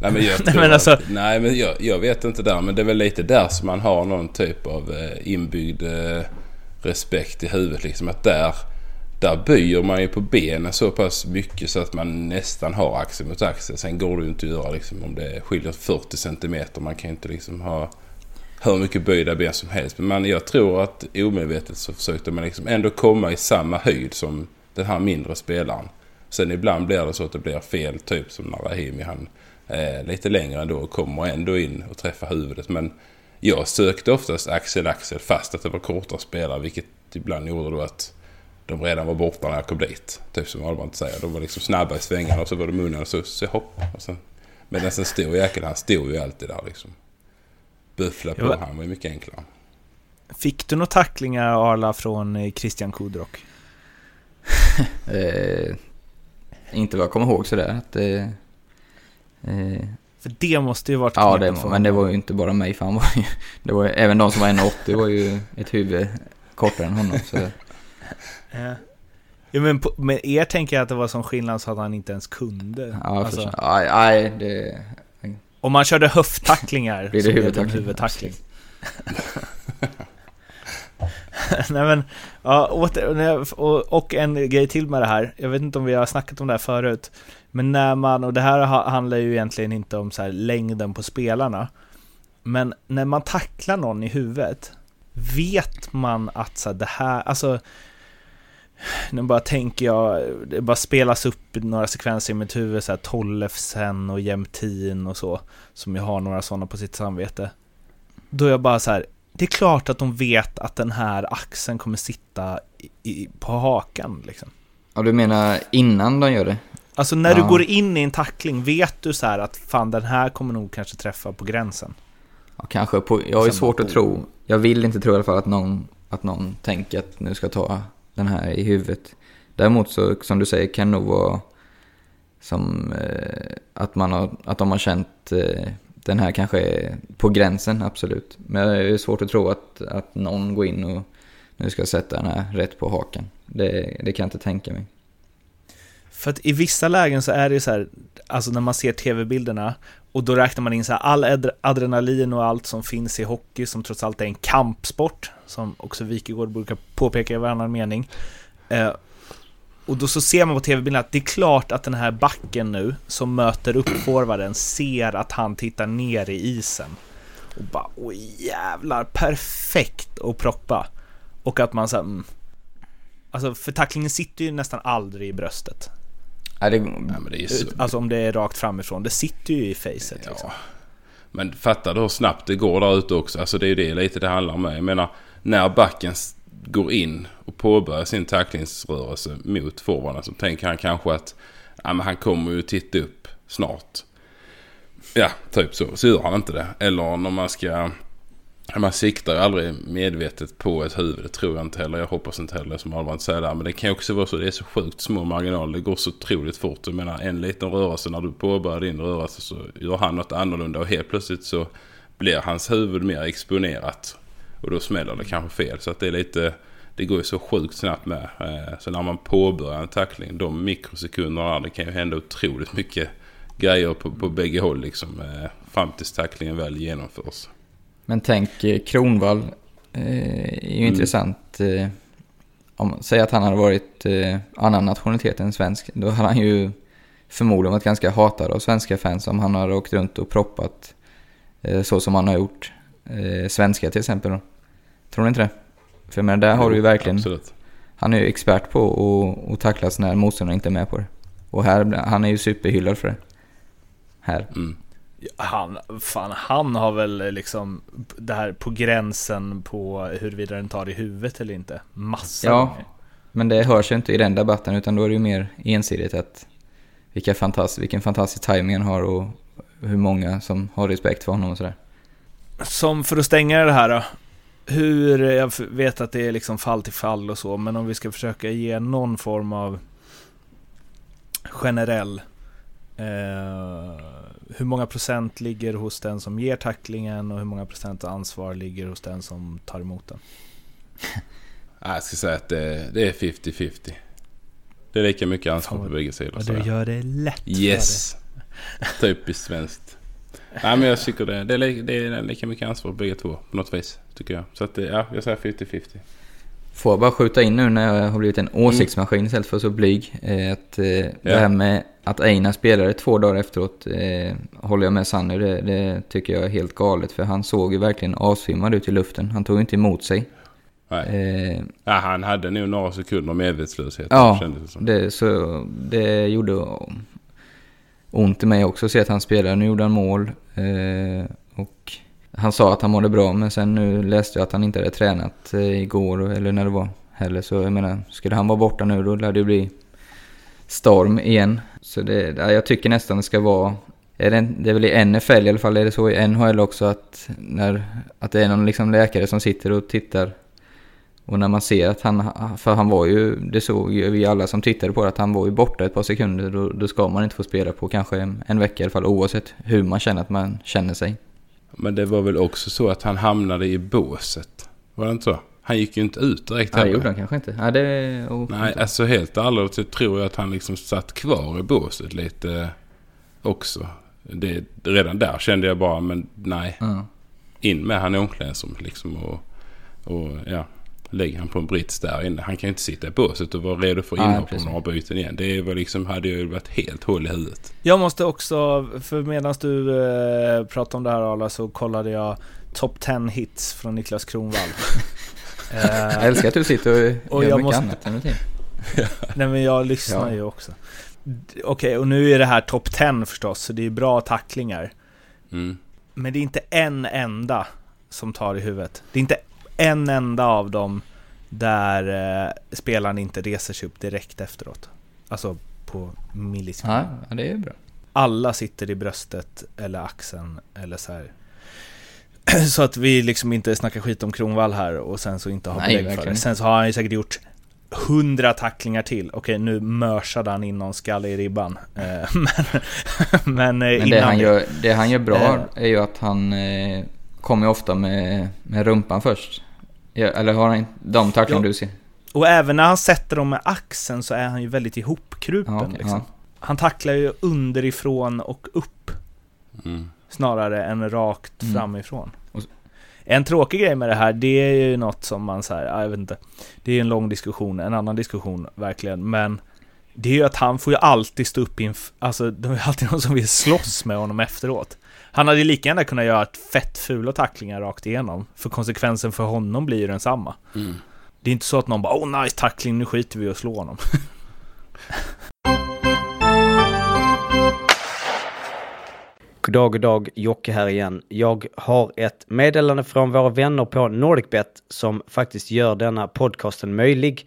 Nej men jag
Nej, men alltså-
nej men jag, jag vet inte där men det är väl lite där som man har någon typ av eh, inbyggd eh, respekt i huvudet liksom att där där böjer man ju på benen så pass mycket så att man nästan har axel mot axel. Sen går det ju inte att göra liksom om det skiljer 40 centimeter. Man kan ju inte liksom ha hur mycket böjda ben som helst. Men jag tror att omedvetet så försökte man liksom ändå komma i samma höjd som den här mindre spelaren. Sen ibland blir det så att det blir fel, typ som när Rahimi han är lite längre ändå och kommer ändå in och träffar huvudet. Men jag sökte oftast axel-axel fast att det var korta spelare vilket ibland gjorde då att de redan var borta när jag kom dit. Typ som Albert säger. De var liksom snabba i svängarna och så var de munnen och så, så hopp. Och sen, medan en stor jäkel han stod ju alltid där liksom. Buffla på, han var ju mycket enklare.
Fick du några tacklingar Arla från eh, Christian Kudrock?
Eh, inte vad jag kommer ihåg sådär. Att, eh, eh,
För det måste ju varit
ja, det, men det var ju inte bara mig. För han var ju, det var ju, även de som var 1,80 var ju ett huvud kortare än honom. Så,
Ja. Ja, men på, med er tänker jag att det var sån skillnad så att han inte ens kunde.
ja,
alltså.
nej, nej, det...
om man körde höfttacklingar
Blir det
så blev
huvudtackling?
en huvudtackling. Nej men, ja, åter, och, och en grej till med det här. Jag vet inte om vi har snackat om det här förut. Men när man, och det här ha- handlar ju egentligen inte om så här längden på spelarna. Men när man tacklar någon i huvudet, vet man att så här, det här, alltså nu bara tänker jag, det bara spelas upp några sekvenser i mitt huvud, så här Tollefsen och Jämtin och så, som ju har några sådana på sitt samvete. Då är jag bara så här, det är klart att de vet att den här axeln kommer sitta i, i, på hakan liksom.
Ja, du menar innan de gör det?
Alltså när du
Ja.
går in i en tackling, vet du så här att fan den här kommer nog kanske träffa på gränsen?
Ja, kanske. På, jag har ju svårt att tro. Jag vill inte tro i alla fall att någon, att någon tänker att nu ska jag ta den här i huvudet. Däremot så, som du säger, kan det nog vara som eh, att, man har, att de har känt eh, den här kanske är på gränsen, absolut. Men det är svårt att tro att, att någon går in och nu ska jag sätta den här rätt på hakan. Det, det kan jag inte tänka mig.
För att i vissa lägen så är det ju så här, alltså när man ser tv-bilderna och då räknar man in så här all adrenalin och allt som finns i hockey som trots allt är en kampsport, som också Wikegård brukar påpeka i varannan mening. Eh, och då så ser man på tv-bilden att det är klart att den här backen nu som möter upp forwarden ser att han tittar ner i isen. Och bara oj jävlar, perfekt att proppa. Och att man såhär, mm. Alltså för tacklingen sitter ju nästan aldrig i bröstet.
Ja, det,
Ja, men det är ju så,
Alltså om det är rakt framifrån. Det sitter ju i facet liksom.
Ja. Men fattar du hur snabbt det går där ute också? Alltså det är ju det lite det handlar om. Jag menar, när backen går in och påbörjar sin tacklingsrörelse mot forwarden så tänker han kanske att ja, men han kommer ju titta upp snart. Ja, typ så. Så gör han inte det. Eller när man ska... Man siktar ju aldrig medvetet på ett huvud. Det tror jag inte heller. Jag hoppas inte heller som Albert säger där. Men det kan ju också vara så. Det är så sjukt små marginaler. Det går så otroligt fort. Jag menar en liten rörelse när du påbörjar din rörelse så gör han något annorlunda. Och helt plötsligt så blir hans huvud mer exponerat. Och då smäller det kanske fel. Så att det är lite... det går ju så sjukt snabbt med. Eh, så när man påbörjar en tackling, de mikrosekunderna, det kan ju hända otroligt mycket grejer på, på bägge håll liksom. Eh, fram tills tacklingen väl genomförs.
Men tänk eh, Kronvall eh, är ju mm. intressant. Eh, om, säg att han hade varit annan nationalitet än svensk. Då hade han ju förmodligen varit ganska hatad av svenska fans om han hade åkt runt och proppat så som han har gjort. Svenska till exempel. Då. Tror ni inte det? För men där har du ju verkligen... Absolut. Han är ju expert på att tacklas när motståndaren inte är med på det. Och här, han är ju superhyllad för det. Här. Mm.
Han, fan, han har väl liksom det här på gränsen på huruvida den tar i huvudet eller inte. Massa
Ja, gånger. men det hörs ju inte i den debatten utan då är det ju mer ensidigt att vilka fantastisk, vilken fantastisk timing han har och hur många som har respekt för honom och sådär.
Som för att stänga det här då. Hur, jag vet att det är liksom fall till fall och så, men om vi ska försöka ge någon form av generell eh, hur många procent ligger hos den som ger tacklingen och hur många procent ansvar ligger hos den som tar emot den?
Jag ska säga att det, det är 50-50. Det är lika mycket ansvar på bägge sidor.
Och du gör det lätt
Yes! Typiskt svenskt. Nej men jag tycker det. Det är, det är lika mycket ansvar på bägge två på något vis. Tycker jag. Så att det, ja, jag säger 50-50.
Får jag bara skjuta in nu när jag har blivit en åsiktsmaskin istället för så blyg. Eh, att, eh, ja. Det här med att Einar spelade två dagar efteråt eh, håller jag med Sanny. Det, det, tycker jag är helt galet. För han såg ju verkligen avsvimmad ut i luften. Han tog inte emot sig.
Eh, ja, han hade nog några sekunder medvetslöshet.
Ja, det, det, så, det gjorde ont i mig också att se att han spelade. Nu gjorde han mål. Eh, och han sa att han mådde bra, men sen nu läste jag att han inte hade tränat eh, igår eller när det var heller. Så jag menar, skulle han vara borta nu då lär det bli storm igen. Så det, jag tycker nästan det ska vara är det, det är väl i NFL i alla fall, är det så i NHL också att, när, att det är någon liksom läkare som sitter och tittar och när man ser att han, för han var ju, det såg ju vi alla som tittade på det, att han var ju borta ett par sekunder, då, då ska man inte få spela på kanske en, en vecka i alla fall, oavsett hur man känner att man känner sig.
Men det var väl också så att han hamnade i båset? Var det inte så? Han gick ju inte ut direkt
Nej, det gjorde han kanske inte. Ja, det...
Oh, Nej, alltså helt allvarligt så tror jag att han liksom satt kvar i båset lite också. Det, redan där kände jag bara, men nej. Mm. In med han i omklädningsrummet liksom och, och ja. Lägger han på en brits där inne. Han kan ju inte sitta i båset och vara redo för inhopp och några byten igen. Det var liksom, hade ju varit helt hål i huvudet.
Jag måste också, för medan du eh, pratade om det här Arla så kollade jag Top 10 hits från Niklas Kronwall.
jag älskar att du sitter och, och gör mycket måste... annat än
Nej men jag lyssnar ja. ju också. Okej, okay, och nu är det här Top 10 förstås, så det är bra tacklingar. Mm. Men det är inte en enda som tar i huvudet. Det är inte en enda av dem där eh, spelaren inte reser sig upp direkt efteråt. Alltså på millisekunder.
Ja, det är bra.
Alla sitter i bröstet eller axeln eller så här. Så att vi liksom inte snackar skit om Kronvall här och sen så inte har belägg för det. Sen så har han ju säkert gjort hundra tacklingar till. Okej, nu mörsade han in någon skalle i ribban. Eh, men, men,
eh, men det, han gör, det han gör bra är ju att han kommer ofta med, med rumpan först. Ja, eller har han de tacklingar ja. du ser?
Och även när han sätter dem med axeln så är han ju väldigt ihopkrupen. Ja, liksom. ja. Han tacklar ju underifrån och upp. Mm. Snarare än rakt mm. framifrån. En tråkig grej med det här, det är ju något som man säger, jag vet inte. Det är en lång diskussion, en annan diskussion verkligen. Men det är ju att han får ju alltid stå upp inför, alltså det är alltid någon som vill slåss med honom efteråt. Han hade ju lika gärna kunnat göra ett fett fula tacklingar rakt igenom. För konsekvensen för honom blir ju densamma. Mm. Det är inte så att någon bara oh nice tackling, nu skiter vi och slår honom.
Goddag, goddag, Jocke här igen. Jag har ett meddelande från våra vänner på NordicBet som faktiskt gör denna podcasten möjlig.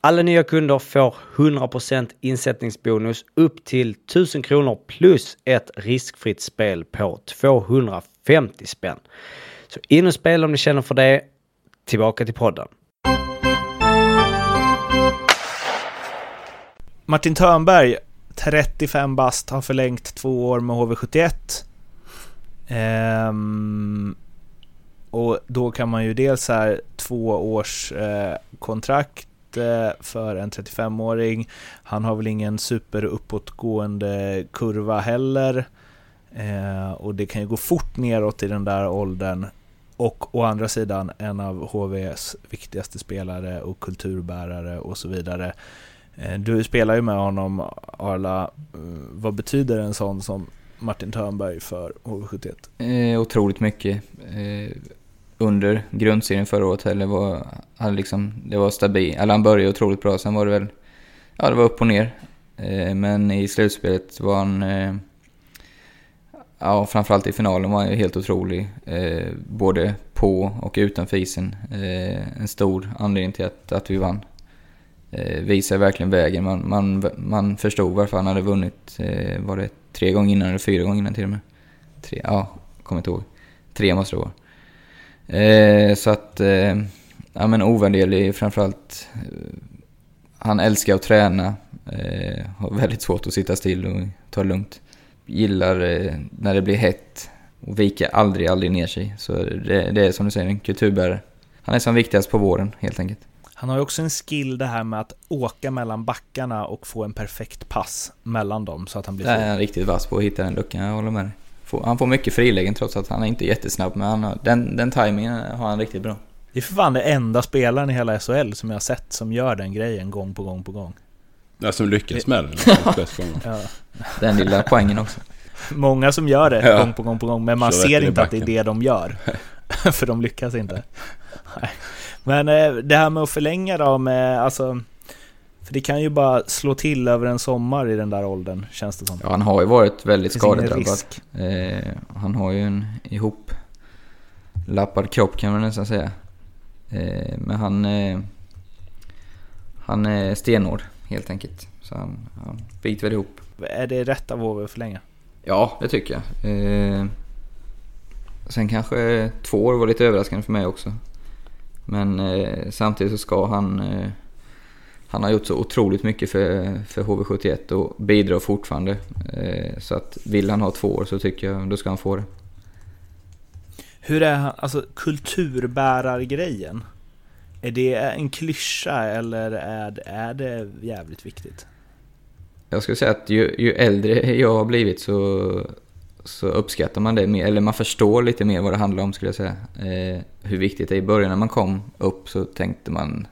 Alla nya kunder får 100% insättningsbonus upp till 1000 kronor plus ett riskfritt spel på 250 spänn. Så in och spela om ni känner för det. Tillbaka till podden.
Martin Törnberg, 35 bast, har förlängt två år med HV71. Ehm, och då kan man ju dels här två års eh, kontrakt inte för en 35-åring. Han har väl ingen super uppåtgående kurva heller. Eh, och det kan ju gå fort neråt i den där åldern. Och å andra sidan en av HVs viktigaste spelare och kulturbärare och så vidare. Eh, du spelar ju med honom Arla. Eh, vad betyder en sån som Martin Törnberg för HV71?
Eh, otroligt mycket. Eh, under grundserien förra året heller. var, hade liksom, det var stabilt. Eller han började otroligt bra, sen var det väl, ja det var upp och ner. Eh, men i slutspelet var han, eh, ja framförallt i finalen var han ju helt otrolig. Eh, både på och utanför isen. Eh, en stor anledning till att, att vi vann. Eh, visar verkligen vägen. Man, man, man förstod varför han hade vunnit, eh, var det tre gånger innan eller fyra gånger innan till och med? Tre, ja, kommer inte ihåg. Tre måste det vara. Eh, så att, eh, ja men ovärderlig framförallt. Eh, han älskar att träna. Eh, har väldigt svårt att sitta still och ta det lugnt. Gillar eh, när det blir hett och viker aldrig, aldrig ner sig. Så det, det är som du säger en kulturbärare. Han är som viktigast på våren helt enkelt.
Han har ju också en skill det här med att åka mellan backarna och få en perfekt pass mellan dem så att han blir
Det är han riktigt vass på att hitta den luckan, jag håller med dig. Han får mycket frilägen trots att han är inte är jättesnabb, men han har, den, den timingen har han riktigt bra.
Det är för fan den enda spelaren i hela SHL som jag har sett som gör den grejen gång på gång på gång.
Ja, som lyckas med den.
ja.
Den lilla poängen också.
Många som gör det
Ja.
gång på gång på gång, men man
Så
ser inte att det är det de gör. för de lyckas inte. Nej. Men eh, det här med att förlänga då med, alltså... För det kan ju bara slå till över en sommar i den där åldern, känns det som.
Ja, han har ju varit väldigt skadedrabbad. Eh, han har ju en ihop lappad kropp kan man nästan säga. Eh, men han, eh, han är stenhård helt enkelt. Så han, han biter väl ihop.
Är det rätt av HV att förlänga?
Ja, det tycker jag. Eh, sen kanske två år var lite överraskande för mig också. Men eh, samtidigt så ska han... Han har gjort så otroligt mycket för, för HV71 och bidrar fortfarande. Eh, så att vill han ha två år så tycker jag då ska han få det.
Hur är han, alltså kulturbärargrejen? Är det en klyscha eller är, det- är det jävligt viktigt?
Jag skulle säga att ju, ju äldre jag har blivit så, så uppskattar man det mer, eller man förstår lite mer vad det handlar om skulle jag säga. Eh, hur viktigt det är. I början när man kom upp så tänkte man,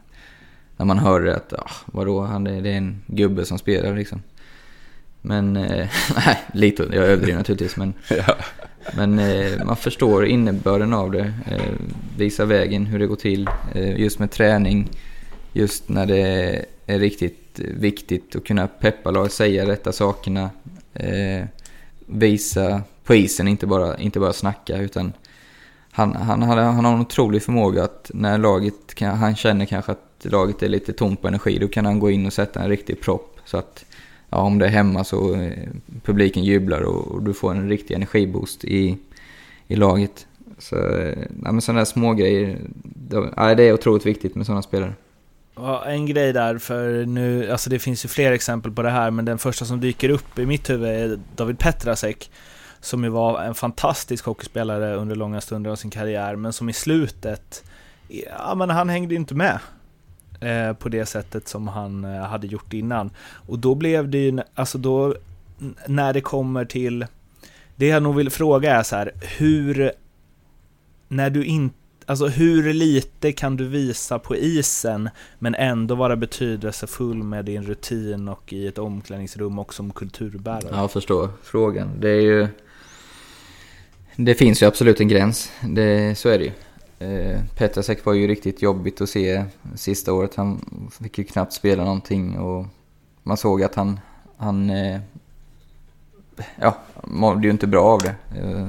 när man hörde att ah, vadå, han, det är en gubbe som spelar liksom. Men, eh, nej, lite, jag överdriver naturligtvis men,
Ja.
men eh, man förstår innebörden av det. Eh, visar vägen, hur det går till. Eh, just med träning, just när det är riktigt viktigt att kunna peppa lag, säga rätta sakerna. Eh, visa på isen, inte bara, inte bara snacka utan han, han, han, han har en otrolig förmåga att när laget, han känner kanske att laget är lite tomt på energi, då kan han gå in och sätta en riktig propp. Så att ja, om det är hemma så eh, publiken jublar och, och du får en riktig energiboost i, i laget. Så eh, ja, men sådana där små grejer, det, ja, det är otroligt viktigt med sådana spelare.
Ja, en grej där, för nu, alltså det finns ju fler exempel på det här, men den första som dyker upp i mitt huvud är David Petrasek. Som ju var en fantastisk hockeyspelare under långa stunder av sin karriär, men som i slutet, ja men han hängde ju inte med. Eh, på det sättet som han eh, hade gjort innan. Och då blev det ju, alltså då, när det kommer till, det jag nog vill fråga är så här, hur, när du inte Alltså hur lite kan du visa på isen men ändå vara betydelsefull med din rutin och i ett omklädningsrum och som kulturbärare?
Ja, jag förstår frågan. Det är ju... Det finns ju absolut en gräns. Det, så är det ju. Eh, Petrasek var ju riktigt jobbigt att se sista året. Han fick ju knappt spela någonting och man såg att han... han eh, ja, mådde ju inte bra av det. Eh,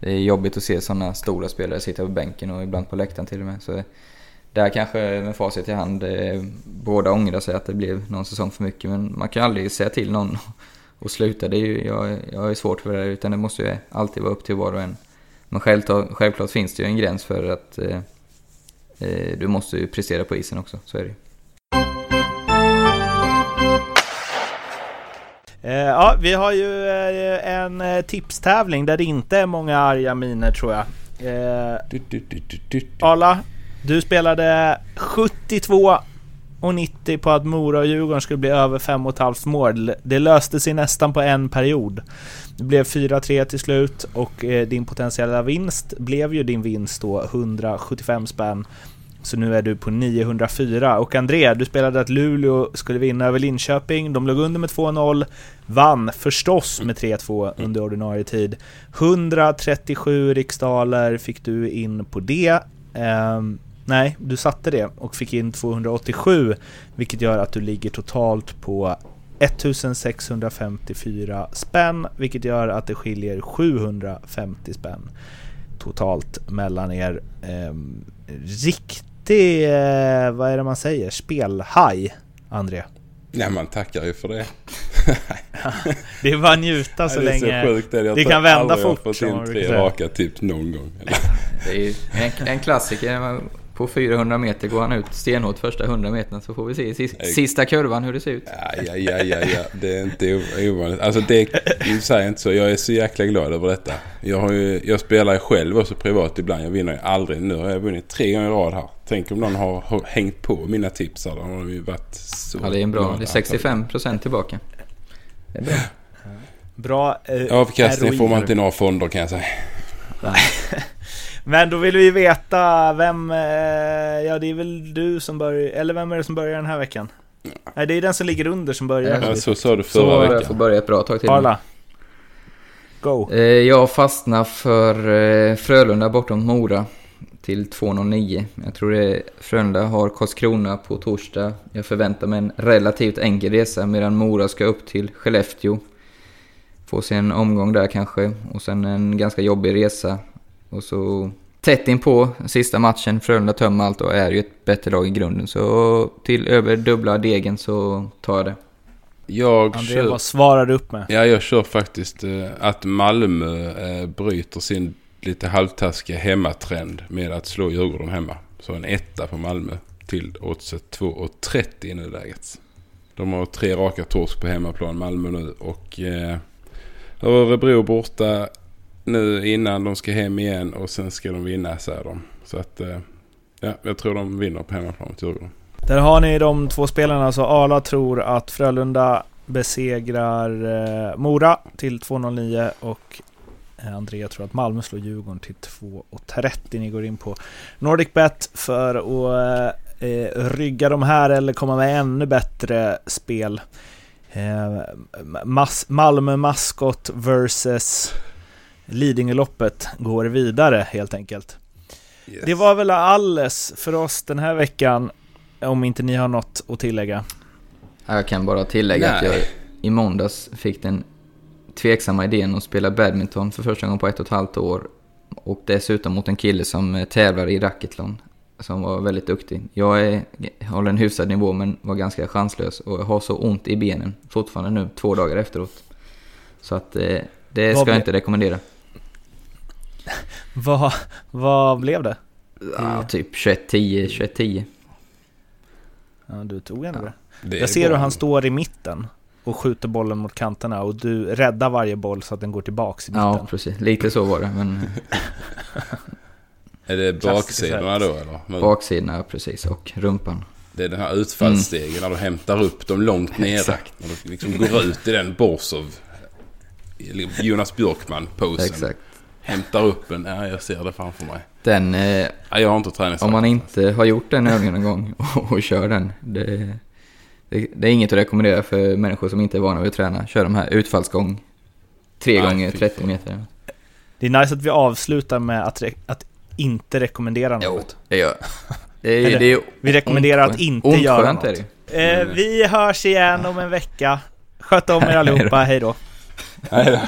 det är jobbigt att se sådana stora spelare sitta på bänken och ibland på läktaren till och med. Så eh, där kanske med facit i hand, eh, båda ångrar sig att det blev någon säsong för mycket. Men man kan ju aldrig säga till någon och sluta. Det är ju, jag, jag är svårt för det utan det måste ju alltid vara upp till var och en. Men självklart, självklart finns det ju en gräns för att eh, eh, du måste ju prestera på isen också, så är det ju.
Eh, ja, vi har ju eh, en eh, tipstävling där det inte är många arga miner tror jag. Eh. Arla, du spelade 72 och 90 på att Mora och Djurgården skulle bli över 5,5 mål. Det löste sig nästan på en period. Det blev 4-3 till slut och eh, din potentiella vinst blev ju din vinst då 175 spänn. Så nu är du på 904. Och André, du spelade att Luleå skulle vinna över Linköping. De låg under med 2-0. Vann förstås med 3-2 under ordinarie tid. 137 riksdaler fick du in på det. Ehm, nej, du satte det och fick in 287, vilket gör att du ligger totalt på 1654 spänn, vilket gör att det skiljer 750 spänn totalt mellan er. Ehm, riktig, eh, vad är det man säger, spelhaj, André.
Ja, man tackar ju för det.
Det är bara att njuta så
det är
länge...
så sjukt det. Jag
det kan vända
aldrig jag
fort,
har fått in tre raka typ någon gång. Eller?
Det är ju en, en klassiker. På 400 meter går han ut stenhårt första 100 meterna så får vi se i sis- sista kurvan hur det ser ut.
Ja, ja, ja, ja, ja. Det är inte ovanligt. Alltså det sig inte så. Jag är så jäkla glad över detta. Jag, har ju, jag spelar ju själv också privat ibland. Jag vinner ju aldrig. Nu har jag vunnit tre gånger i rad här. Tänk om någon har, har hängt på mina tips här. Då har ju varit så
Ja, det är en bra. Det är 65% tillbaka. Det är bra.
Bra eh,
Avkastning får man inte i några fonder kan jag säga.
Men då vill vi veta vem, eh, ja det är väl du som börjar, eller vem är det som börjar den här veckan? Nej det är den som ligger under som börjar.
Ja, så sa du
Så
förra
jag får
veckan.
börja ett bra tag till.
Arla. Go.
Eh, Jag fastnar för eh, Frölunda bortom Mora till 2.09. Jag tror det Frölunda har Karlskrona på torsdag. Jag förväntar mig en relativt enkel resa medan Mora ska upp till Skellefteå. Få sig en omgång där kanske och sen en ganska jobbig resa. Och så tätt in på sista matchen. Frölunda tömmer allt och är ju ett bättre lag i grunden. Så till över dubbla degen så tar jag det.
Jag
André,
kör,
vad svarar du upp med?
ja, jag kör faktiskt eh, att Malmö eh, bryter sin lite halvtaskiga hemmatrend med att slå Djurgården hemma. Så en etta på Malmö till oddset 2,30 i nuläget. De har tre raka torsk på hemmaplan Malmö nu och eh, Örebro borta nu innan de ska hem igen och sen ska de vinna säger de. Så att eh, ja, jag tror de vinner på hemmaplan mot Djurgården.
Där har ni de två spelarna. Så Arla tror att Frölunda besegrar eh, Mora till 2.09 och eh, Andrea tror att Malmö slår Djurgården till 2.30. Ni går in på NordicBet för att eh, rygga de här eller komma med ännu bättre spel. Eh, mas- Malmö Maskot versus Lidingöloppet går vidare helt enkelt.
Yes.
Det var väl alles för oss den här veckan. Om inte ni har något att tillägga.
Jag kan bara tillägga att
Nej.
jag i måndags fick den tveksamma idén att spela badminton för första gången på ett och ett halvt år. Och dessutom mot en kille som eh, tävlar i racketlon. Som var väldigt duktig. Jag är, håller en hyfsad nivå men var ganska chanslös. Och har så ont i benen fortfarande nu, två dagar efteråt. Så att eh, det ska jag inte rekommendera.
Vad, vad blev det?
Ja, typ 21-10, 21-10.
Ja, du tog ändå det.
Det
Jag ser hur
bra.
han står i mitten och skjuter bollen mot kanterna och du räddar varje boll så att den går tillbaks i mitten.
Ja, precis. Lite så var det. Men
Är det baksidorna då eller? Men
baksidorna, precis. Och rumpan.
Det är den här utfallsstegen när du hämtar upp dem långt nere.
Exakt.
När du liksom går ut i den Borsov, Jonas Björkman-posen.
Exakt.
Hämtar upp en, ja jag ser det framför mig.
Den, eh,
Ja, jag har inte tränat
om man inte har gjort den övningen någon gång och, och kör den. Det, det, det är inget att rekommendera för människor som inte är vana vid att träna. Kör de här utfallsgång. Tre
Nej,
gånger
fy
30
fan.
meter.
Det är nice att vi avslutar med att, re- att inte rekommendera
Jo,
något.
det gör det. är,
Eller,
det är
Vi rekommenderar att inte
ont
göra något.
är det.
Eh, vi hörs igen om en vecka. Sköt om er allihopa, hej då.
Nej då.